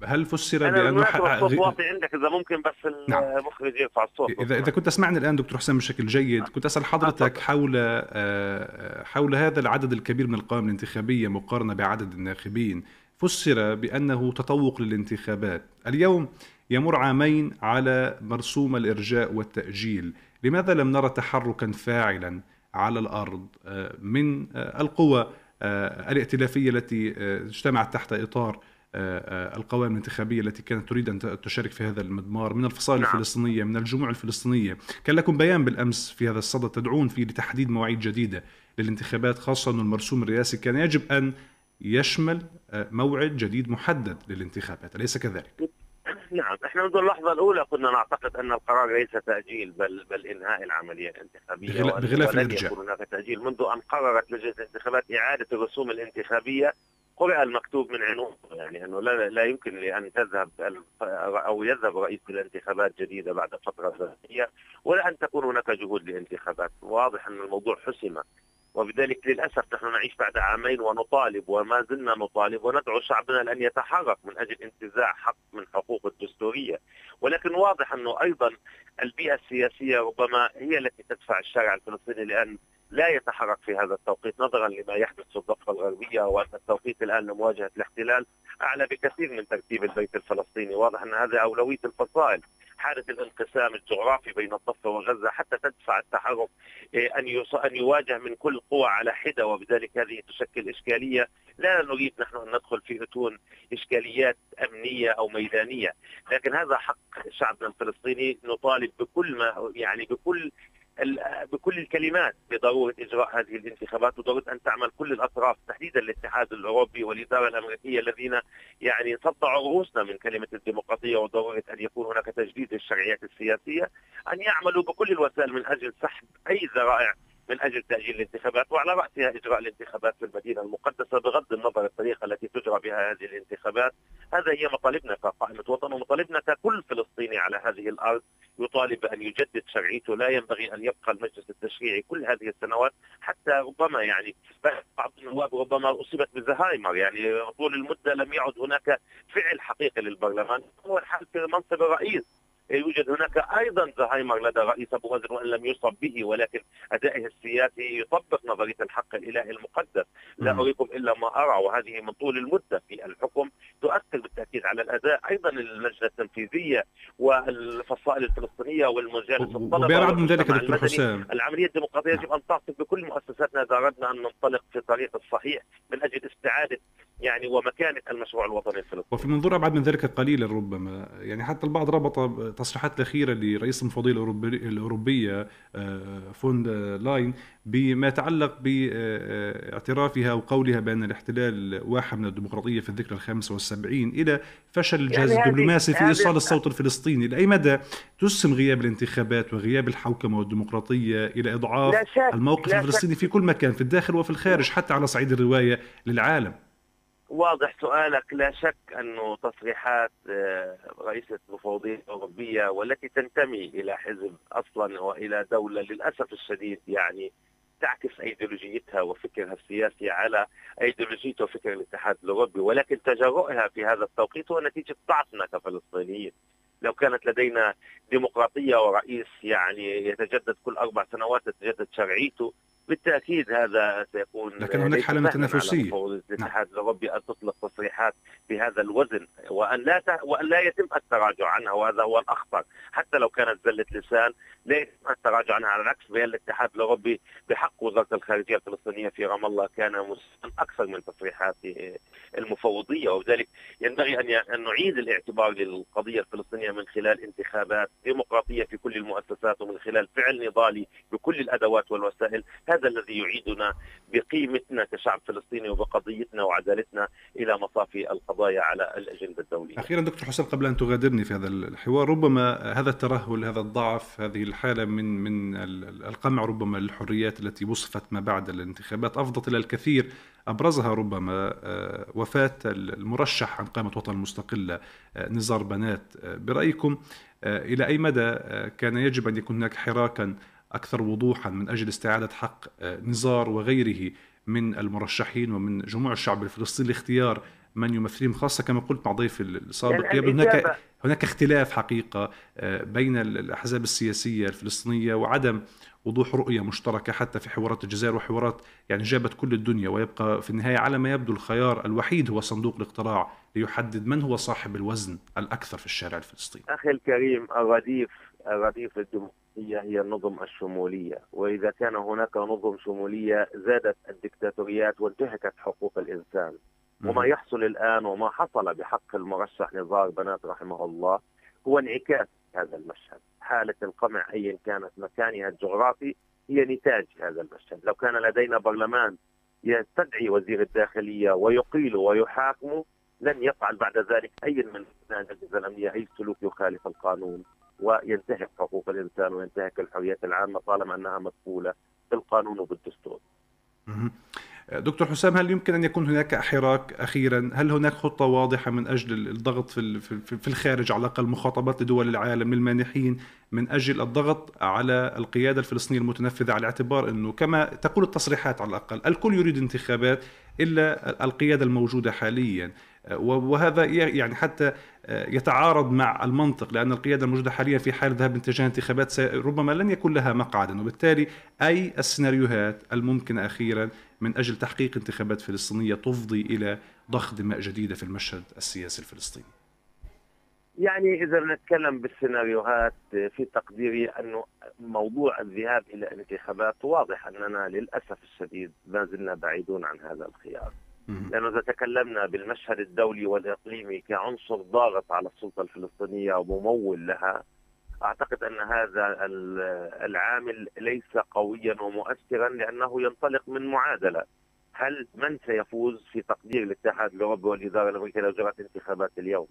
هل فسر بأنه الصوت واطي عندك إذا ممكن بس نعم. المخرج يرفع الصوت. اذا إذا كنت تسمعني الآن دكتور حسام بشكل جيد. كنت أسأل حضرتك حول آه، حول هذا العدد الكبير من القوائم الانتخابية مقارنة بعدد الناخبين. فسر بأنه تطوق للانتخابات. اليوم يمر عامين على مرسوم الإرجاء والتأجيل. لماذا لم نرى تحركا فاعلا على الأرض آه، من آه، القوى الائتلافية التي اجتمعت تحت إطار آه، آه، القوائم الانتخابية التي كانت تريد أن تشارك في هذا المضمار من الفصائل نعم. الفلسطينية من الجموع الفلسطينية كان لكم بيان بالأمس في هذا الصدد تدعون فيه لتحديد مواعيد جديدة للانتخابات خاصة أن المرسوم الرئاسي كان يجب أن يشمل آه، موعد جديد محدد للانتخابات أليس كذلك؟ [LAUGHS] نعم إحنا منذ اللحظة الأولى كنا نعتقد أن القرار ليس تأجيل بل بل إنهاء العملية الانتخابية بغلاف الإرجاء. يكون هناك تأجيل. منذ أن قررت لجنة الانتخابات إعادة الرسوم الانتخابية قرأ المكتوب من عنوان يعني أنه لا لا يمكن لأن تذهب أو يذهب رئيس الانتخابات جديدة بعد فترة زمنيه ولا أن تكون هناك جهود لانتخابات. واضح أن الموضوع حسم وبذلك للأسف نحن نعيش بعد عامين ونطالب وما زلنا نطالب وندعو شعبنا لأن يتحرك من أجل انتزاع حق من حقوقه الدستورية. ولكن واضح أنه أيضا البيئة السياسية ربما هي التي تدفع الشارع الفلسطيني لأن لا يتحرك في هذا التوقيت نظرا لما يحدث في الضفة الغربية وأن التوقيت الآن لمواجهة الاحتلال أعلى بكثير من ترتيب البيت الفلسطيني، واضح أن هذا أولوية الفصائل، حالة الانقسام الجغرافي بين الضفة وغزة حتى تدفع التحرك إيه، أن أن يواجه من كل قوى على حدة وبذلك هذه تشكل إشكالية. لا نريد نحن أن ندخل في اتون إشكاليات أمنية أو ميدانية، لكن هذا حق شعبنا الفلسطيني نطالب بكل ما يعني بكل بكل الكلمات بضرورة إجراء هذه الانتخابات وضرورة أن تعمل كل الأطراف تحديدا الاتحاد الأوروبي والإدارة الأمريكية الذين يعني صدعوا رؤوسنا من كلمة الديمقراطية وضرورة أن يكون هناك تجديد للشرعيات السياسية أن يعملوا بكل الوسائل من أجل سحب أي ذرائع من أجل تأجيل الانتخابات وعلى رأسها إجراء الانتخابات في المدينة المقدسة بغض النظر الطريقة التي تجرى بها هذه الانتخابات. هذا هي مطالبنا كقائمة وطن ومطالبنا ككل فلسطيني على هذه الأرض. يطالب بان يجدد شرعيته لا ينبغي أن يبقى المجلس التشريعي كل هذه السنوات. حتى ربما يعني بعض النواب ربما أصيبت بزهايمر. يعني طول المدة لم يعد هناك فعل حقيقي للبرلمان. هو الحال في منصب الرئيس. يوجد هناك أيضا زهايمر لدى رئيس أبو غزر وإن لم يصب به ولكن أدائه السياسي يطبق نظرية الحق الالهي المقدس. لا أريكم إلا ما أرى وهذه من طول المدة في الحكم تؤثر بالتأكيد على الأداء. أيضا اللجنه التنفيذية والفصائل الفلسطينية والمجالس الطلبة وبيرعب من ذلك دكتور حسام. العملية الديمقراطية يجب أن تعصف بكل مؤسساتنا إذا أردنا أن ننطلق في الطريق الصحيح من أجل استعادة يعني ومكانة المشروع الوطني الفلسطيني. وفي منظور أبعد من ذلك قليلا ربما. يعني حتى البعض ربط التصريحات الأخيرة لرئيس المفوضية الأوروبية آه، فون لاين بما يتعلق باعترافها أو قولها بأن الاحتلال واحة من الديمقراطية في الذكرى الخامسه والسبعين إلى فشل الجهاز يعني الدبلوماسي في إيصال الصوت الفلسطيني، لأي مدى تسهم غياب الانتخابات وغياب الحوكمة والديمقراطية إلى إضعاف الموقف الفلسطيني في كل مكان في الداخل وفي الخارج حتى على صعيد الرواية للعالم. واضح سؤالك لا شك أنه تصريحات آه، رئيسة المفوضية الأوروبية والتي تنتمي إلى حزب أصلا وإلى دولة للأسف الشديد يعني تعكس أيديولوجيتها وفكرها السياسي على أيديولوجيته وفكر الاتحاد الأوروبي ولكن تجرؤها في هذا التوقيت هو نتيجة ضعفنا كفلسطينيين. لو كانت لدينا ديمقراطية ورئيس يعني يتجدد كل أربع سنوات تتجدد شرعيته بالتأكيد هذا سيكون لكن هناك حالة تنافسية. الاتحاد نعم. الاوروبي أن تطلق تصريحات بهذا الوزن وأن لا ت... وأن لا يتم التراجع عنها وهذا هو الأخطر. حتى لو كانت زلة لسان لا يتم التراجع عنها على العكس. بان الاتحاد الاوروبي بحق وزارة الخارجية الفلسطينية في رام الله كان أكثر من تصريحات المفوضية. وبذلك ينبغي أن نعيد الاعتبار للقضية الفلسطينية من خلال انتخابات ديمقراطية في كل المؤسسات ومن خلال فعل نضالي بكل الأدوات والوسائل، هذا الذي يعيدنا بقيمتنا كشعب فلسطيني وبقضيتنا وعدالتنا إلى مصافي القضايا على الأجندة الدولية. أخيرا دكتور حسام قبل أن تغادرني في هذا الحوار ربما هذا الترهل هذا الضعف هذه الحالة من من القمع ربما للحريات التي وصفت ما بعد الانتخابات أفضت إلى الكثير أبرزها ربما آه، وفاة المرشح عن قائمة وطن مستقلة آه، نزار بنات آه، برأيكم إلى أي مدى كان يجب أن يكون هناك حراكا أكثر وضوحا من أجل استعادة حق نزار وغيره من المرشحين ومن جموع الشعب الفلسطيني لاختيار من يمثلهم خاصة كما قلت مع ضيف السابق. يعني هناك هناك اختلاف حقيقة بين الأحزاب السياسية الفلسطينية وعدم وضوح رؤية مشتركة حتى في حوارات الجزائر وحوارات يعني جابت كل الدنيا ويبقى في النهاية على ما يبدو الخيار الوحيد هو صندوق الاقتراع ليحدد من هو صاحب الوزن الأكثر في الشارع الفلسطيني. أخي الكريم الرديف الرديف الديمقراطية هي النظم الشمولية وإذا كان هناك نظم شمولية زادت الدكتاتوريات وانتهكت حقوق الإنسان. وما يحصل الآن وما حصل بحق المرشح نزار بنات رحمه الله هو انعكاس هذا المشهد. حالة القمع أيا كانت مكانها الجغرافي هي نتاج هذا المشهد. لو كان لدينا برلمان يستدعي وزير الداخلية ويقيل ويحاكم لن يفعل بعد ذلك أي من الأجهزة الأمنية أي سلوك يخالف القانون. وينتهك حقوق الإنسان وينتهك الحريات العامة طالما أنها مسؤولة بالقانون وبالدستور. دكتور حسام هل يمكن أن يكون هناك حراك أخيرا؟ هل هناك خطة واضحة من أجل الضغط في في الخارج على الأقل مخاطبات لدول العالم للمانحين من أجل الضغط على القيادة الفلسطينية المتنفذة على اعتبار أنه كما تقول التصريحات على الأقل الكل يريد انتخابات إلا القيادة الموجودة حاليا. وهذا يعني حتى يتعارض مع المنطق لأن القيادة الموجودة حاليا في حال ذهاب لاتجاه انتخابات ربما لن يكون لها مقعدا وبالتالي أي السيناريوهات الممكنة أخيرا من أجل تحقيق انتخابات فلسطينية تفضي إلى ضخ دماء جديدة في المشهد السياسي الفلسطيني؟ يعني إذا نتكلم بالسيناريوهات في تقديري أنه موضوع الذهاب إلى انتخابات واضح أننا للأسف الشديد ما زلنا بعيدون عن هذا الخيار. لأنه إذا تكلمنا بالمشهد الدولي والإقليمي كعنصر ضاغط على السلطة الفلسطينية وممول لها أعتقد أن هذا العامل ليس قويا ومؤثرا لأنه ينطلق من معادلة. هل من سيفوز في تقدير الاتحاد الأوروبي والإدارة الأمريكية لو جرت انتخابات اليوم؟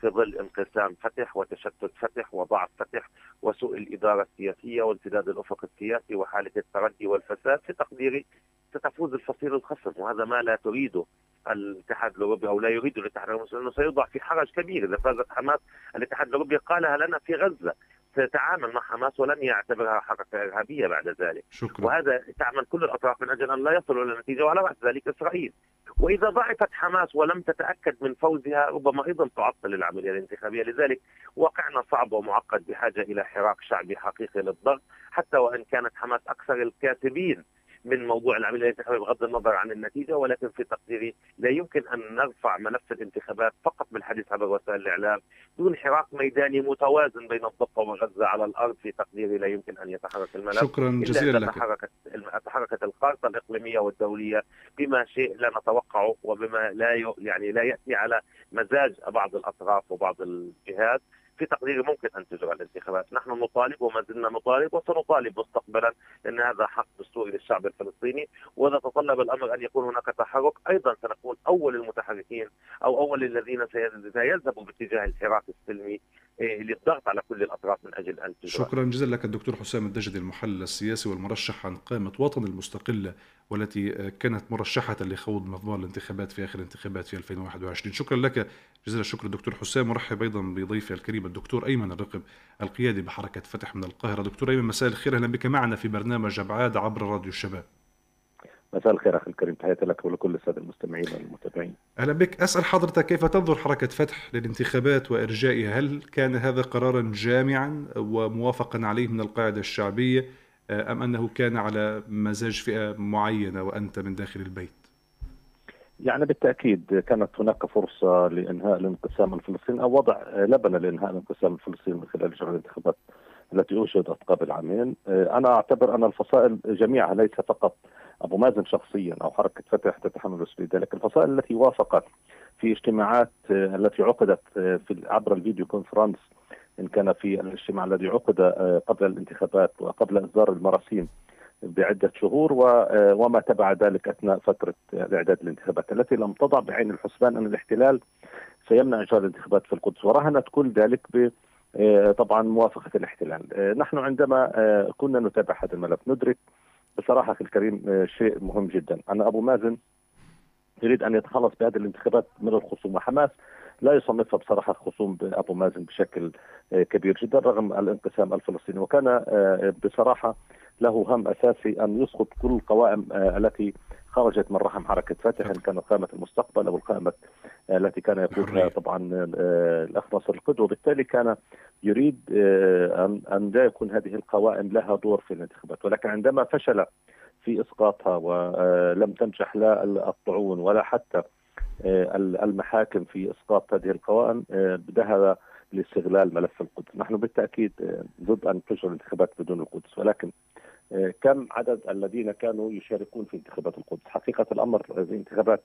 في ظل انقسام فتح وتشتت فتح وضعف فتح وسوء الإدارة السياسية وامتداد الأفق السياسي وحالة التردي والفساد في تقديري ستفوز الفصيل الخصم وهذا ما لا تريده الاتحاد الأوروبي أو لا يريد الاتحاد الأوروبي لأنه سيوضع في حرج كبير. إذا فازت حماس الاتحاد الأوروبي قالها لنا في غزة سيتعامل مع حماس ولن يعتبرها حركه إرهابية بعد ذلك. شكرا. وهذا تعمل كل الأطراف من أجل أن لا يصلوا إلى نتيجة وعلى راس ذلك إسرائيل. وإذا ضعفت حماس ولم تتأكد من فوزها ربما أيضا تعطل العملية الانتخابية. لذلك واقعنا صعب ومعقد بحاجة إلى حراك شعبي حقيقي للضغط حتى وإن كانت حماس أكثر الكاتبين من موضوع العملية الانتخابيه بغض النظر عن النتيجة ولكن في تقديري لا يمكن أن نرفع ملف الانتخابات فقط بالحديث عبر وسائل الإعلام دون حراك ميداني متوازن بين الضفة وغزة على الأرض. في تقديري لا يمكن أن يتحرك الملف. شكرا جزيلا لك. تحركت تحركت الخارطة الإقليمية والدولية بما شيء لا نتوقعه وبما لا يعني لا يأتي على مزاج بعض الأطراف وبعض الجهات. في تقديري ممكن أن تجرى الانتخابات، نحن نطالب وما زلنا نطالب وسنطالب مستقبلا لأن هذا حق دستوري للشعب الفلسطيني. وإذا تطلب الأمر أن يكون هناك تحرك أيضا سنكون أول المتحركين أو أول الذين سيذهبوا باتجاه الحراك السلمي. للضغط على كل الأطراف من أجل أن تجرى. شكرا جزيلا لك الدكتور حسام الدجدي المحلل السياسي والمرشح عن قائمة وطن المستقلة والتي كانت مرشحة لخوض مضمار الانتخابات في آخر الانتخابات في 2021 شكرا لك. جزيل الشكر دكتور حسام. مرحب أيضا بضيفي الكريم الدكتور أيمن الرقب القيادي بحركة فتح من القاهرة. دكتور أيمن مساء الخير. أهلا بك معنا في برنامج أبعاد عبر راديو الشباب. مساء الخير أخي الكريم تحياتي لك ولكل السادة المستمعين والمتابعين. أهلا بك أسأل حضرتك كيف تنظر حركة فتح للانتخابات وإرجائها؟ هل كان هذا قرارا جامعا وموافقا عليه من القاعدة الشعبية أم أنه كان على مزاج فئة معينة وأنت من داخل البيت؟ يعني بالتأكيد كانت هناك فرصة لإنهاء الانقسام الفلسطيني أو وضع لبنه لإنهاء الانقسام الفلسطيني من خلال اجراء الانتخابات التي أوجدت قبل عامين أنا أعتبر أن الفصائل جميعها ليس فقط أبو مازن شخصيا أو حركة فتح تتحمل مسؤولية لكن الفصائل التي وافقت في اجتماعات التي عقدت في عبر الفيديو كونفرنس إن كان في الاجتماع الذي عقد قبل الانتخابات وقبل إصدار المراسيم بعدة شهور وما تبع ذلك أثناء فترة الاعداد للانتخابات التي لم تضع بعين الحسبان أن الاحتلال سيمنع اجراء الانتخابات في القدس. ورهنت كل ذلك ب طبعا موافقة الاحتلال. نحن عندما كنا نتابع هذا الملف ندرك بصراحة أخي الكريم شيء مهم جدا. ان أبو مازن يريد أن يتخلص بهذه الانتخابات من الخصوم وحماس لا يصنفها بصراحة خصوم بأبو مازن بشكل كبير جدا رغم الانقسام الفلسطيني. وكان بصراحة له هم أساسي أن يسقط كل القوائم التي خرجت من رحم حركة فتح إن كانت قائمة المستقبل أو القائمة التي كان يقودها طبعا الأخ ناصر القدوة. وبالتالي كان يريد أن أن لا يكون هذه القوائم لها دور في الانتخابات ولكن عندما فشل في إسقاطها ولم تنجح لا الطعون ولا حتى المحاكم في إسقاط هذه القوائم ذهب لاستغلال ملف القدس، نحن بالتأكيد ضد أن تجرى الانتخابات بدون القدس ولكن كم عدد الذين كانوا يشاركون في انتخابات القدس؟ حقيقة الأمر في انتخابات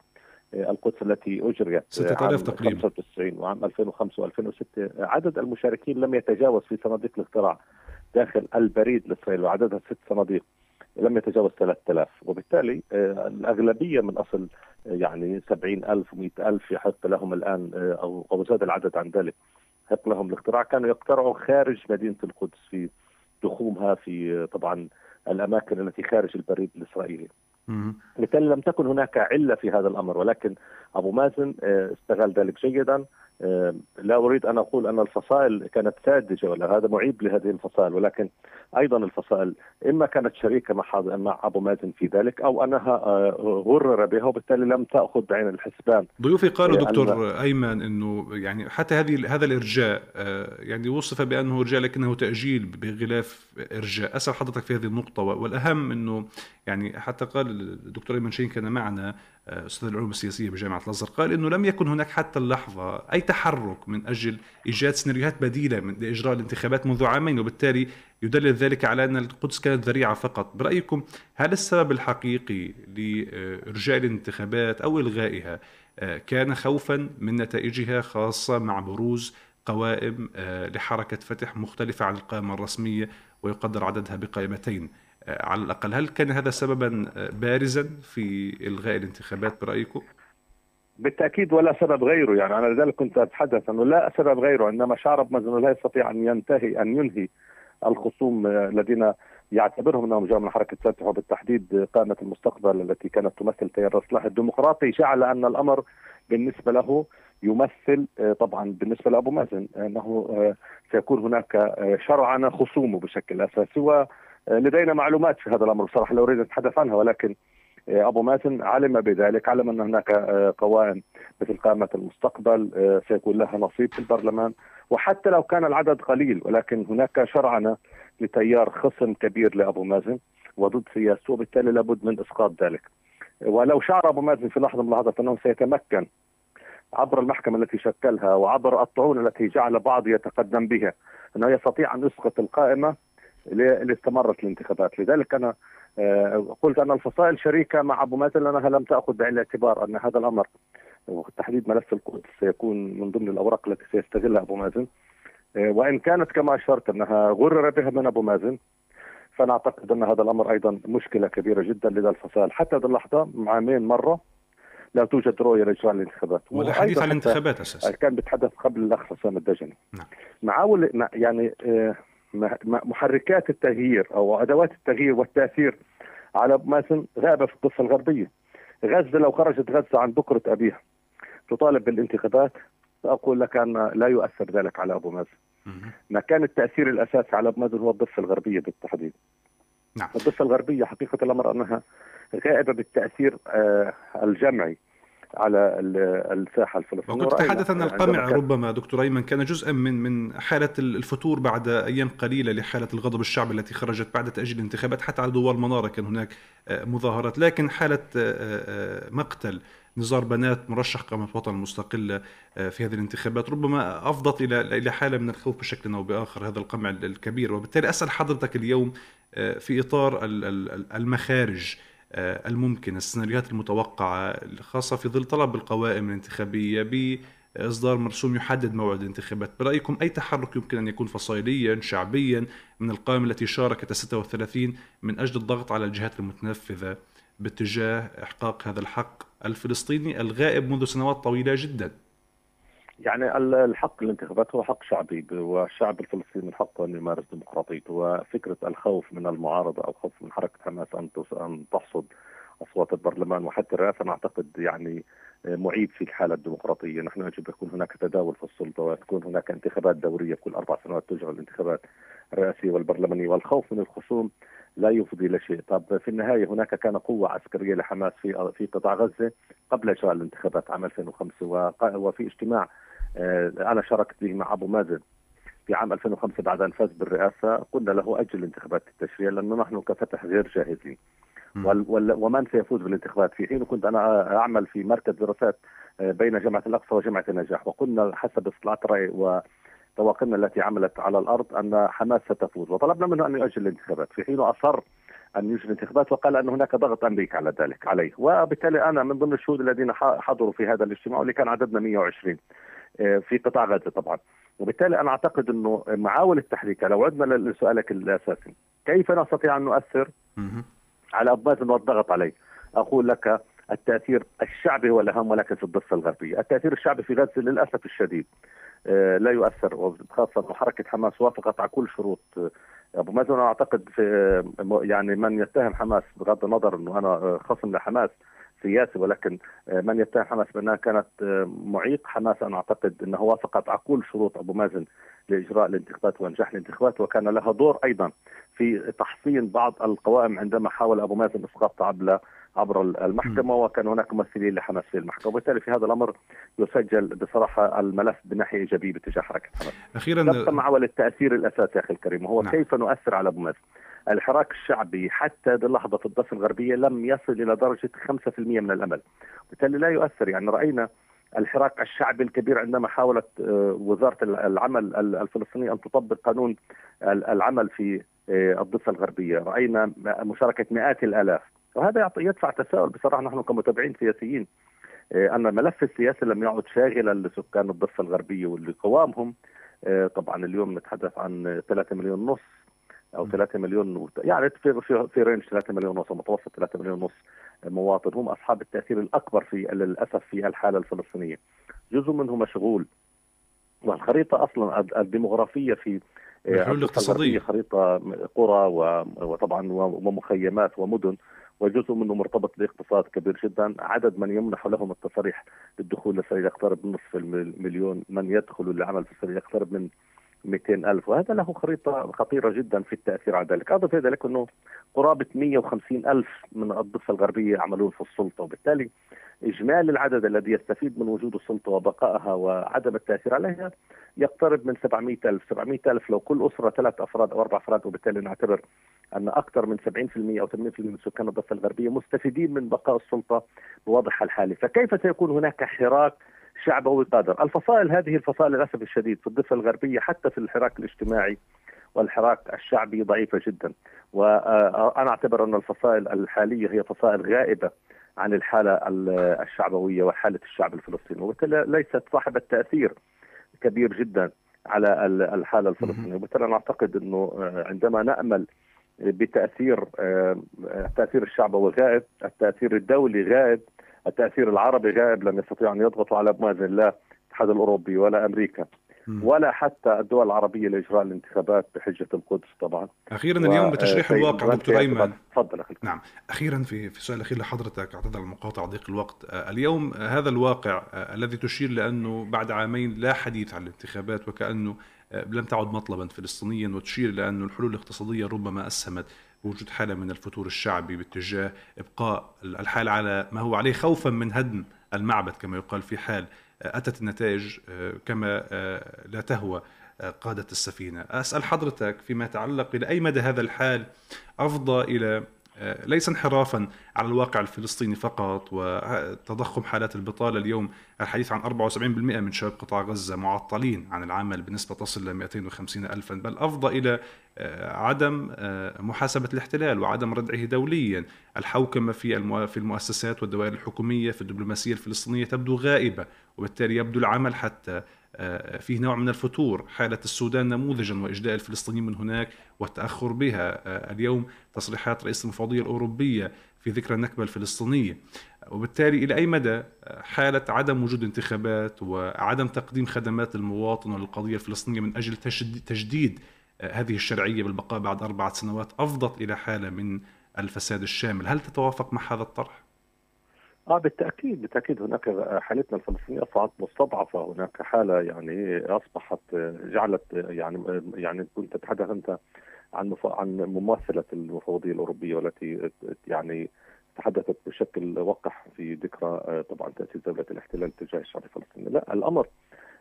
القدس التي أجريت 6000 تقريبا. 95 وعام 2005 و2006 عدد المشاركين لم يتجاوز في صناديق الاقتراع داخل البريد الاسرائيلي وعددها ست صناديق لم يتجاوز 3000 وبالتالي الأغلبية من أصل يعني 70000 و100000 يحق لهم الآن أو أو زاد العدد عن ذلك. يحق لهم الاقتراع كانوا يقترعوا خارج مدينة القدس في تخومها في طبعا الأماكن التي خارج البريد الإسرائيلي. بالتالي لم تكن هناك علة في هذا الأمر ولكن أبو مازن استغل ذلك جيدا. لا أريد أن أقول أن الفصائل كانت ساذجة ولا هذا معيب لهذه الفصائل ولكن أيضا الفصائل إما كانت شريكة مع مع أبو مازن في ذلك أو أنها غرر بها وبالتالي لم تأخذ بعين الحسبان ضيوفي قالوا دكتور أيمن إنه يعني حتى هذه هذا الإرجاء يعني وصف بأنه إرجاء لكنه تأجيل بغلاف إرجاء. أسأل حضرتك في هذه النقطة والأهم إنه يعني حتى قال الدكتور أيمن شين كان معنا أستاذ العلوم السياسية بجامعة الأزهر قال إنه لم يكن هناك حتى اللحظة أي تحرك من أجل إيجاد سيناريوهات بديلة من لإجراء الانتخابات منذ عامين وبالتالي يدلل ذلك على أن القدس كانت ذريعة فقط، برأيكم هل السبب الحقيقي لارجاء الانتخابات أو إلغائها كان خوفا من نتائجها خاصة مع بروز قوائم لحركة فتح مختلفة عن القائمة الرسمية ويقدر عددها بقائمتين؟ على الأقل هل كان هذا سببا بارزا في إلغاء الانتخابات برأيكم؟ بالتأكيد ولا سبب غيره يعني أنا لذلك كنت أتحدث أنه لا سبب غيره إنما شعر مازن لا يستطيع أن ينتهي أن ينهي الخصوم الذين يعتبرهم أنهم جاءوا من حركة فتح وبالتحديد قائمة المستقبل التي كانت تمثل تيار الإصلاح الديمقراطي جعل أن الأمر بالنسبة له يمثل طبعا بالنسبة لأبو مازن أنه سيكون هناك شرعنه خصومه بشكل أساسي لدينا معلومات في هذا الأمر. بصراحة لا أريد أن أتحدث عنها ولكن أبو مازن علم بذلك علم أن هناك قوائم مثل قائمه المستقبل سيكون لها نصيب في البرلمان. وحتى لو كان العدد قليل ولكن هناك شرعنه لتيار خصم كبير لأبو مازن وضد سياسته وبالتالي لابد من إسقاط ذلك. ولو شعر أبو مازن في لحظة من اللحظات أنه سيتمكن عبر المحكمة التي شكلها وعبر الطعون التي جعل بعض يتقدم بها أنه يستطيع أن يسقط القائمة اللي استمرت الانتخابات. لذلك أنا قلت أن الفصائل شريكة مع أبو مازن لأنها لم تأخذ بعين الاعتبار أن هذا الأمر وتحديد ملف القدس سيكون من ضمن الأوراق التي سيستغلها أبو مازن. وإن كانت كما أشرت أنها غرر بها من أبو مازن فأنا أعتقد أن هذا الأمر أيضا مشكلة كبيرة جدا لدى الفصائل. حتى هذه اللحظة عامين مرة لا توجد رؤية لإجراء الانتخابات. والحديث عن الانتخابات أساسا. كان بيتحدث قبل الأخ حسام الدجني. نعم. معاول يعني محركات التغيير أو أدوات التغيير والتأثير على مازن غابة في الضفه الغربية. غزة لو خرجت غزة عن بكرة أبيها تطالب بالانتخابات سأقول لك أن لا يؤثر ذلك على أبو مازن. ما كان التأثير الاساسي على أبو مازن هو الضفة الغربية بالتحديد. نعم. الضفة الغربية حقيقة الأمر أنها غائبة بالتأثير آه الجمعي على الساحة الفلسطينية. وكنت تتحدث ان القمع ربما دكتور أيمن كان جزءا من من حالة الفتور بعد أيام قليلة لحالة الغضب الشعبي التي خرجت بعد تأجيل الانتخابات حتى على دوار منارة كان هناك مظاهرات. لكن حالة مقتل نزار بنات مرشح قائمة وطن المستقلة في هذه الانتخابات ربما أفضت إلى إلى حالة من الخوف بشكل أو بآخر هذا القمع الكبير. وبالتالي أسأل حضرتك اليوم في إطار المخارج الممكن السيناريوهات المتوقعة خاصة في ظل طلب القوائم الانتخابية بإصدار مرسوم يحدد موعد الانتخابات برأيكم أي تحرك يمكن أن يكون فصائليا شعبيا من القائمة التي شاركت 36 من أجل الضغط على الجهات المتنفذة باتجاه إحقاق هذا الحق الفلسطيني الغائب منذ سنوات طويلة جدا؟ يعني الحق الانتخابات هو حق شعبي والشعب الفلسطيني من حقه ان يمارس ديمقراطيته وفكرة الخوف من المعارضة أو خوف من حركة حماس أن أن تحصد أصوات البرلمان وحتى الرئاسة أنا أعتقد يعني معيب في الحالة الديمقراطية، نحن يجب يكون هناك تداول في السلطة وتكون هناك انتخابات دورية كل أربع سنوات تجرى الانتخابات الرئاسية والبرلمانية. والخوف من الخصوم لا يفضي إلى شيء، طب في النهاية هناك كان قوة عسكرية لحماس في في قطاع غزة قبل إجراء الانتخابات عام 2005 وفي اجتماع آه، أنا شاركت به مع أبو مازن في عام 2005 بعد أن فاز بالرئاسة. قلنا له أجل انتخابات التشريع لأنه نحن كفتح غير جاهزين. ومن سيفوز بالانتخابات؟ في حين كنت أنا أعمل في مركز دراسات آه، بين جامعة الأقصى وجامعة النجاح وقلنا حسب استطلاعات الراي وتواقمنا التي عملت على الأرض أن حماس ستفوز وطلبنا منه أن يؤجل الانتخابات. في حين أصر أن يجري الانتخابات وقال أن هناك ضغط أمريكا على ذلك عليه. وبالتالي أنا من ضمن الشهود الذين حضروا في هذا الاجتماع واللي كان عددنا 120 آه، في قطاع غزة طبعا. وبالتالي أنا أعتقد إنه معاول التحريك لو عدنا لسؤالك الأساسي كيف نستطيع أن نؤثر على اباز والضغط عليه أقول لك التأثير الشعبي هو الأهم ولكن في الضفة الغربية، التأثير الشعبي في غزة للأسف الشديد آه، لا يؤثر وخاصة حركه حماس وافقت على كل شروط. آه، أبو مازن أنا أعتقد في يعني من يتهم حماس بغض النظر إنه أنا خصم لحماس سياسي ولكن آه، من يتهم حماس بانها كانت آه، معيق حماس أنا أعتقد انها وافقت على كل شروط أبو مازن لإجراء الانتخابات وإنجاح الانتخابات وكان لها دور أيضا في تحصين بعض القوائم عندما حاول أبو مازن اسقاطها عبر عبر المحكمة وكان هناك ممثلين لحماس في المحكمة. وبالتالي في هذا الأمر يسجل بصراحة الملف بناحية إيجابية بتجاه حركة حماس. أخيرا نبقى مع التأثير الأساسي أخي الكريم وهو نعم. كيف نؤثر على أبو مازن؟ الحراك الشعبي حتى اللحظة في الضفة الغربية لم يصل إلى درجة 5% من الأمل. بالتالي لا يؤثر. يعني رأينا الحراك الشعبي الكبير عندما حاولت آه، وزارة العمل الفلسطينية أن تطبق قانون العمل في آه، الضفة الغربية. رأينا مشاركة مئات الآلاف. وهذا يدفع تساؤل. بصراحة نحن كمتابعين سياسيين آه، أن الملف السياسي لم يعد شاغلا لسكان الضفة الغربية واللي قوامهم. طبعا اليوم نتحدث عن 3 مليون ونص أو 3 مليون يعني في في, في range 3 مليون ونص متوسط 3 مليون ونص مواطن. هم أصحاب التأثير الأكبر في للأسف في الحالة الفلسطينية. جزء منه مشغول. والخريطة أصلا الديموغرافية في آه، الحلول الاقتصادية. خريطة قرى وطبعا ومخيمات ومدن. وجزء منه مرتبط باقتصاد كبير جدا. عدد من يمنح لهم التصريح للدخول للسرير يقترب من نصف المليون من يدخل للعمل في السرير يقترب من 200 ألف. وهذا له خريطة خطيرة جدا في التأثير على ذلك. أضف إلى ذلك أنه قرابة 150 ألف من الضفة الغربية يعملون في السلطة وبالتالي إجمالي العدد الذي يستفيد من وجود السلطة وبقائها وعدم التأثير عليها يقترب من 700 ألف. 700 ألف لو كل أسرة ثلاث أفراد أو أربع أفراد وبالتالي نعتبر أن أكثر من 70% أو 80% من سكان الضفة الغربية مستفيدين من بقاء السلطة بوضعها الحالي. فكيف سيكون هناك حراك شعبوي قادر الفصائل هذه الفصائل للأسف الشديد في الضفة الغربية حتى في الحراك الاجتماعي والحراك الشعبي ضعيفة جدا. وأنا أعتبر أن الفصائل الحالية هي فصائل غائبة عن الحالة الشعبوية وحالة الشعب الفلسطيني وبالتالي ليست صاحبة تأثير كبير جدا على الحالة الفلسطينية. وبالتالي أنا أعتقد أنه عندما نأمل بتأثير التأثير الشعبوي غائب التأثير الدولي غائب التأثير العربي غائب لم يستطيعوا أن يضغطوا على باذن الله الاتحاد الأوروبي ولا أمريكا ولا حتى الدول العربية لإجراء الانتخابات بحجة القدس طبعا. أخيرا اليوم بتشريح الواقع دكتور أيمن. تفضل نعم. أخيرا في في السؤال الأخير لحضرتك أعتذر عن المقاطعة ضيق الوقت. آه، اليوم هذا الواقع آه، الذي تشير لأنه بعد عامين لا حديث عن الانتخابات وكأنه آه، لم تعد مطلبا فلسطينيا وتشير انه الحلول الاقتصادية ربما أسهمت. وجود حالة من الفتور الشعبي باتجاه إبقاء الحال على ما هو عليه خوفا من هدم المعبد كما يقال في حال أتت النتائج آه، كما آه، لا تهوى آه، قادة السفينة. أسأل حضرتك فيما يتعلق إلى أي مدى هذا الحال أفضى إلى آه، ليس انحرافا على الواقع الفلسطيني فقط وتضخم حالات البطالة اليوم الحديث عن 74% من شباب قطاع غزة معطلين عن العمل بنسبة تصل ل 250 ألفا بل أفضى إلى آه، عدم آه، محاسبة الاحتلال وعدم ردعه دوليا. الحوكمة في في المؤسسات والدوائر الحكومية في الدبلوماسية الفلسطينية تبدو غائبة وبالتالي يبدو العمل حتى آه، فيه نوع من الفتور. حالة السودان نموذجا وإجلاء الفلسطينيين من هناك والتأخر بها. آه، اليوم تصريحات رئيس المفوضية الأوروبية في ذكرى النكبة الفلسطينية. وبالتالي إلى أي مدى؟ آه، حالة عدم وجود انتخابات وعدم تقديم خدمات للمواطن وللقضية الفلسطينية من أجل تجديد هذه الشرعية بالبقاء بعد أربعة سنوات أفضت إلى حالة من الفساد الشامل. هل تتوافق مع هذا الطرح؟ آه بالتأكيد بالتأكيد هناك حالتنا الفلسطينية اصبحت مستضعفة. هناك حالة يعني أصبحت جعلت يعني يعني كنت تتحدث أنت عن عن مماثلة المفوضية الأوروبية والتي يعني تحدثت بشكل وقح في ذكرى طبعا تأسيس دولة الاحتلال تجاه الشعب الفلسطيني، لا الأمر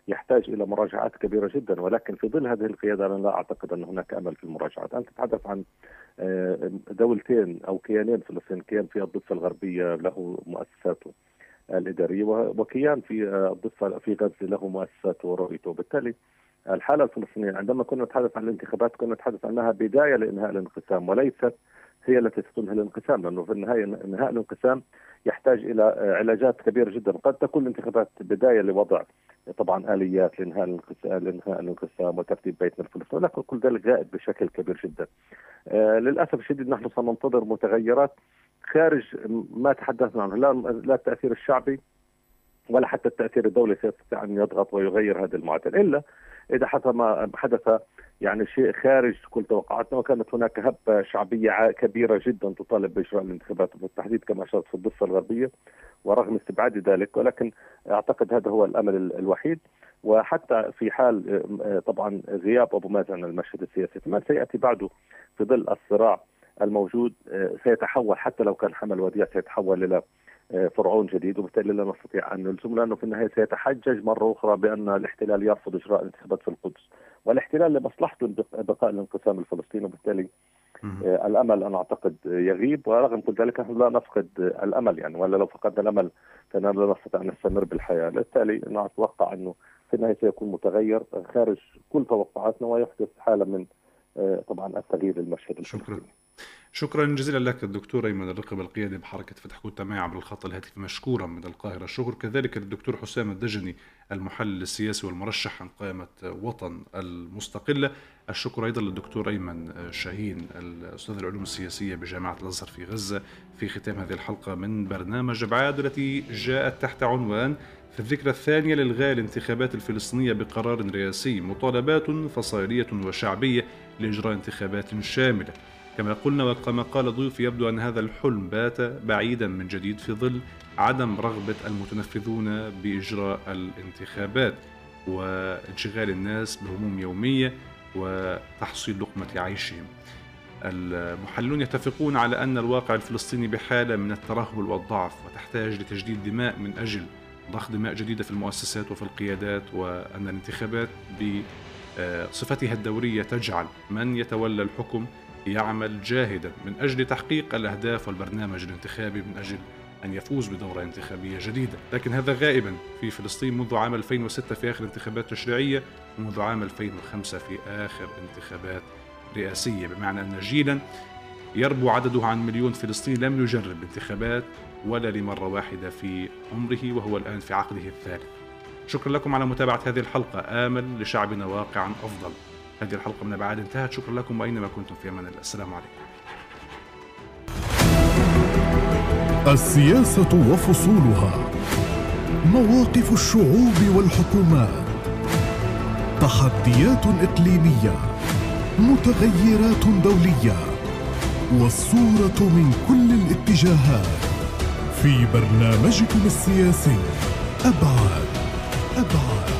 يحتاج إلى مراجعات كبيرة جدا ولكن في ظل هذه القيادة أنا لا أعتقد أن هناك أمل في المراجعات، أنت تتحدث عن آه، دولتين أو كيانين فلسطين، كيان في الضفة الغربية له مؤسساته الإدارية وكيان في آه، الضفة في غزة له مؤسساته ورؤيته، وبالتالي الحالة الفلسطينية عندما كنا نتحدث عن الانتخابات كنا نتحدث عنها بداية لإنهاء الانقسام وليست هي التي ستنهي الانقسام لأنه في النهاية انهاء الانقسام يحتاج إلى علاجات كبيرة جدا، قد تكون الانتخابات بداية لوضع طبعا آليات لإنهاء الانقسام لإنهاء الانقسام وترتيب بيتنا الفلسطيني، ولكن كل ذلك غائب بشكل كبير جدا. آه للأسف الشديد نحن سننتظر متغيرات خارج ما تحدثنا عنه، لا لا التأثير الشعبي ولا حتى التأثير الدولي سيستطيع أن يضغط ويغير هذا المعدل. إلا إذا حدث ما حدث يعني شيء خارج كل توقعاتنا وكانت هناك هبة شعبية كبيرة جدا تطالب بإجراء الانتخابات وبالتحديد كما اشرت في الضفة الغربية ورغم استبعاد ذلك ولكن أعتقد هذا هو الأمل الوحيد. وحتى في حال طبعا غياب أبو مازن المشهد السياسي فما سيأتي بعده في ظل الصراع الموجود سيتحول حتى لو كان حمل وديع سيتحول إلى فرعون جديد وبالتالي لا نستطيع أن نلزم لأنه في النهاية سيتحجج مرة أخرى بأن الاحتلال يرفض إجراء الانتخابات في القدس. والاحتلال لمصلحته بقاء الانقسام الفلسطيني وبالتالي آه الأمل أنا أعتقد يغيب ورغم كل ذلك نحن لا نفقد الأمل يعني ولا لو فقدنا الأمل فإننا لا نستطيع أن نستمر بالحياة، بالتالي نتوقع أنه في النهاية سيكون متغير خارج كل توقعاتنا ويحدث حالة من آه طبعا التغيير المشهد شكرا. شكرا جزيلا لك الدكتور أيمن الرقب القيادي بحركة فتح كوتا عبر الخط الهاتفي مشكورا من القاهرة. شكر كذلك للدكتور حسام الدجني المحلل السياسي والمرشح عن قائمة وطن المستقلة. الشكر أيضا للدكتور أيمن شاهين الأستاذ العلوم السياسية بجامعة الأزهر في غزة. في ختام هذه الحلقة من برنامج أبعاد التي جاءت تحت عنوان في الذكرى الثانية لإلغاء الانتخابات الفلسطينية بقرار رئاسي مطالبات فصائلية وشعبية لإجراء انتخابات شاملة. كما قلنا وكما قال ضيوف يبدو أن هذا الحلم بات بعيدا من جديد في ظل عدم رغبة المتنفذون بإجراء الانتخابات وانشغال الناس بهموم يومية وتحصيل لقمة عيشهم. المحللون يتفقون على أن الواقع الفلسطيني بحالة من الترهل والضعف وتحتاج لتجديد دماء من أجل ضخ دماء جديدة في المؤسسات وفي القيادات وأن الانتخابات بصفتها الدورية تجعل من يتولى الحكم يعمل جاهدا من أجل تحقيق الأهداف والبرنامج الانتخابي من أجل أن يفوز بدورة انتخابية جديدة. لكن هذا غائبا في فلسطين منذ عام 2006 في آخر انتخابات تشريعية ومنذ عام 2005 في آخر انتخابات رئاسية. بمعنى أن جيلا يربو عدده عن مليون فلسطيني لم يجرب انتخابات ولا لمرة واحدة في عمره وهو الآن في عقده الثالث. شكرا لكم على متابعة هذه الحلقة. آمل لشعبنا واقعا أفضل. هذه الحلقة من بعد انتهت. شكرا لكم وأينما كنتم في أمان الله. السلام عليكم. السياسة وفصولها. مواقف الشعوب والحكومات. تحديات إقليمية. متغيرات دولية. والصورة من كل الاتجاهات. في برنامجكم السياسي. أبعاد. أبعاد.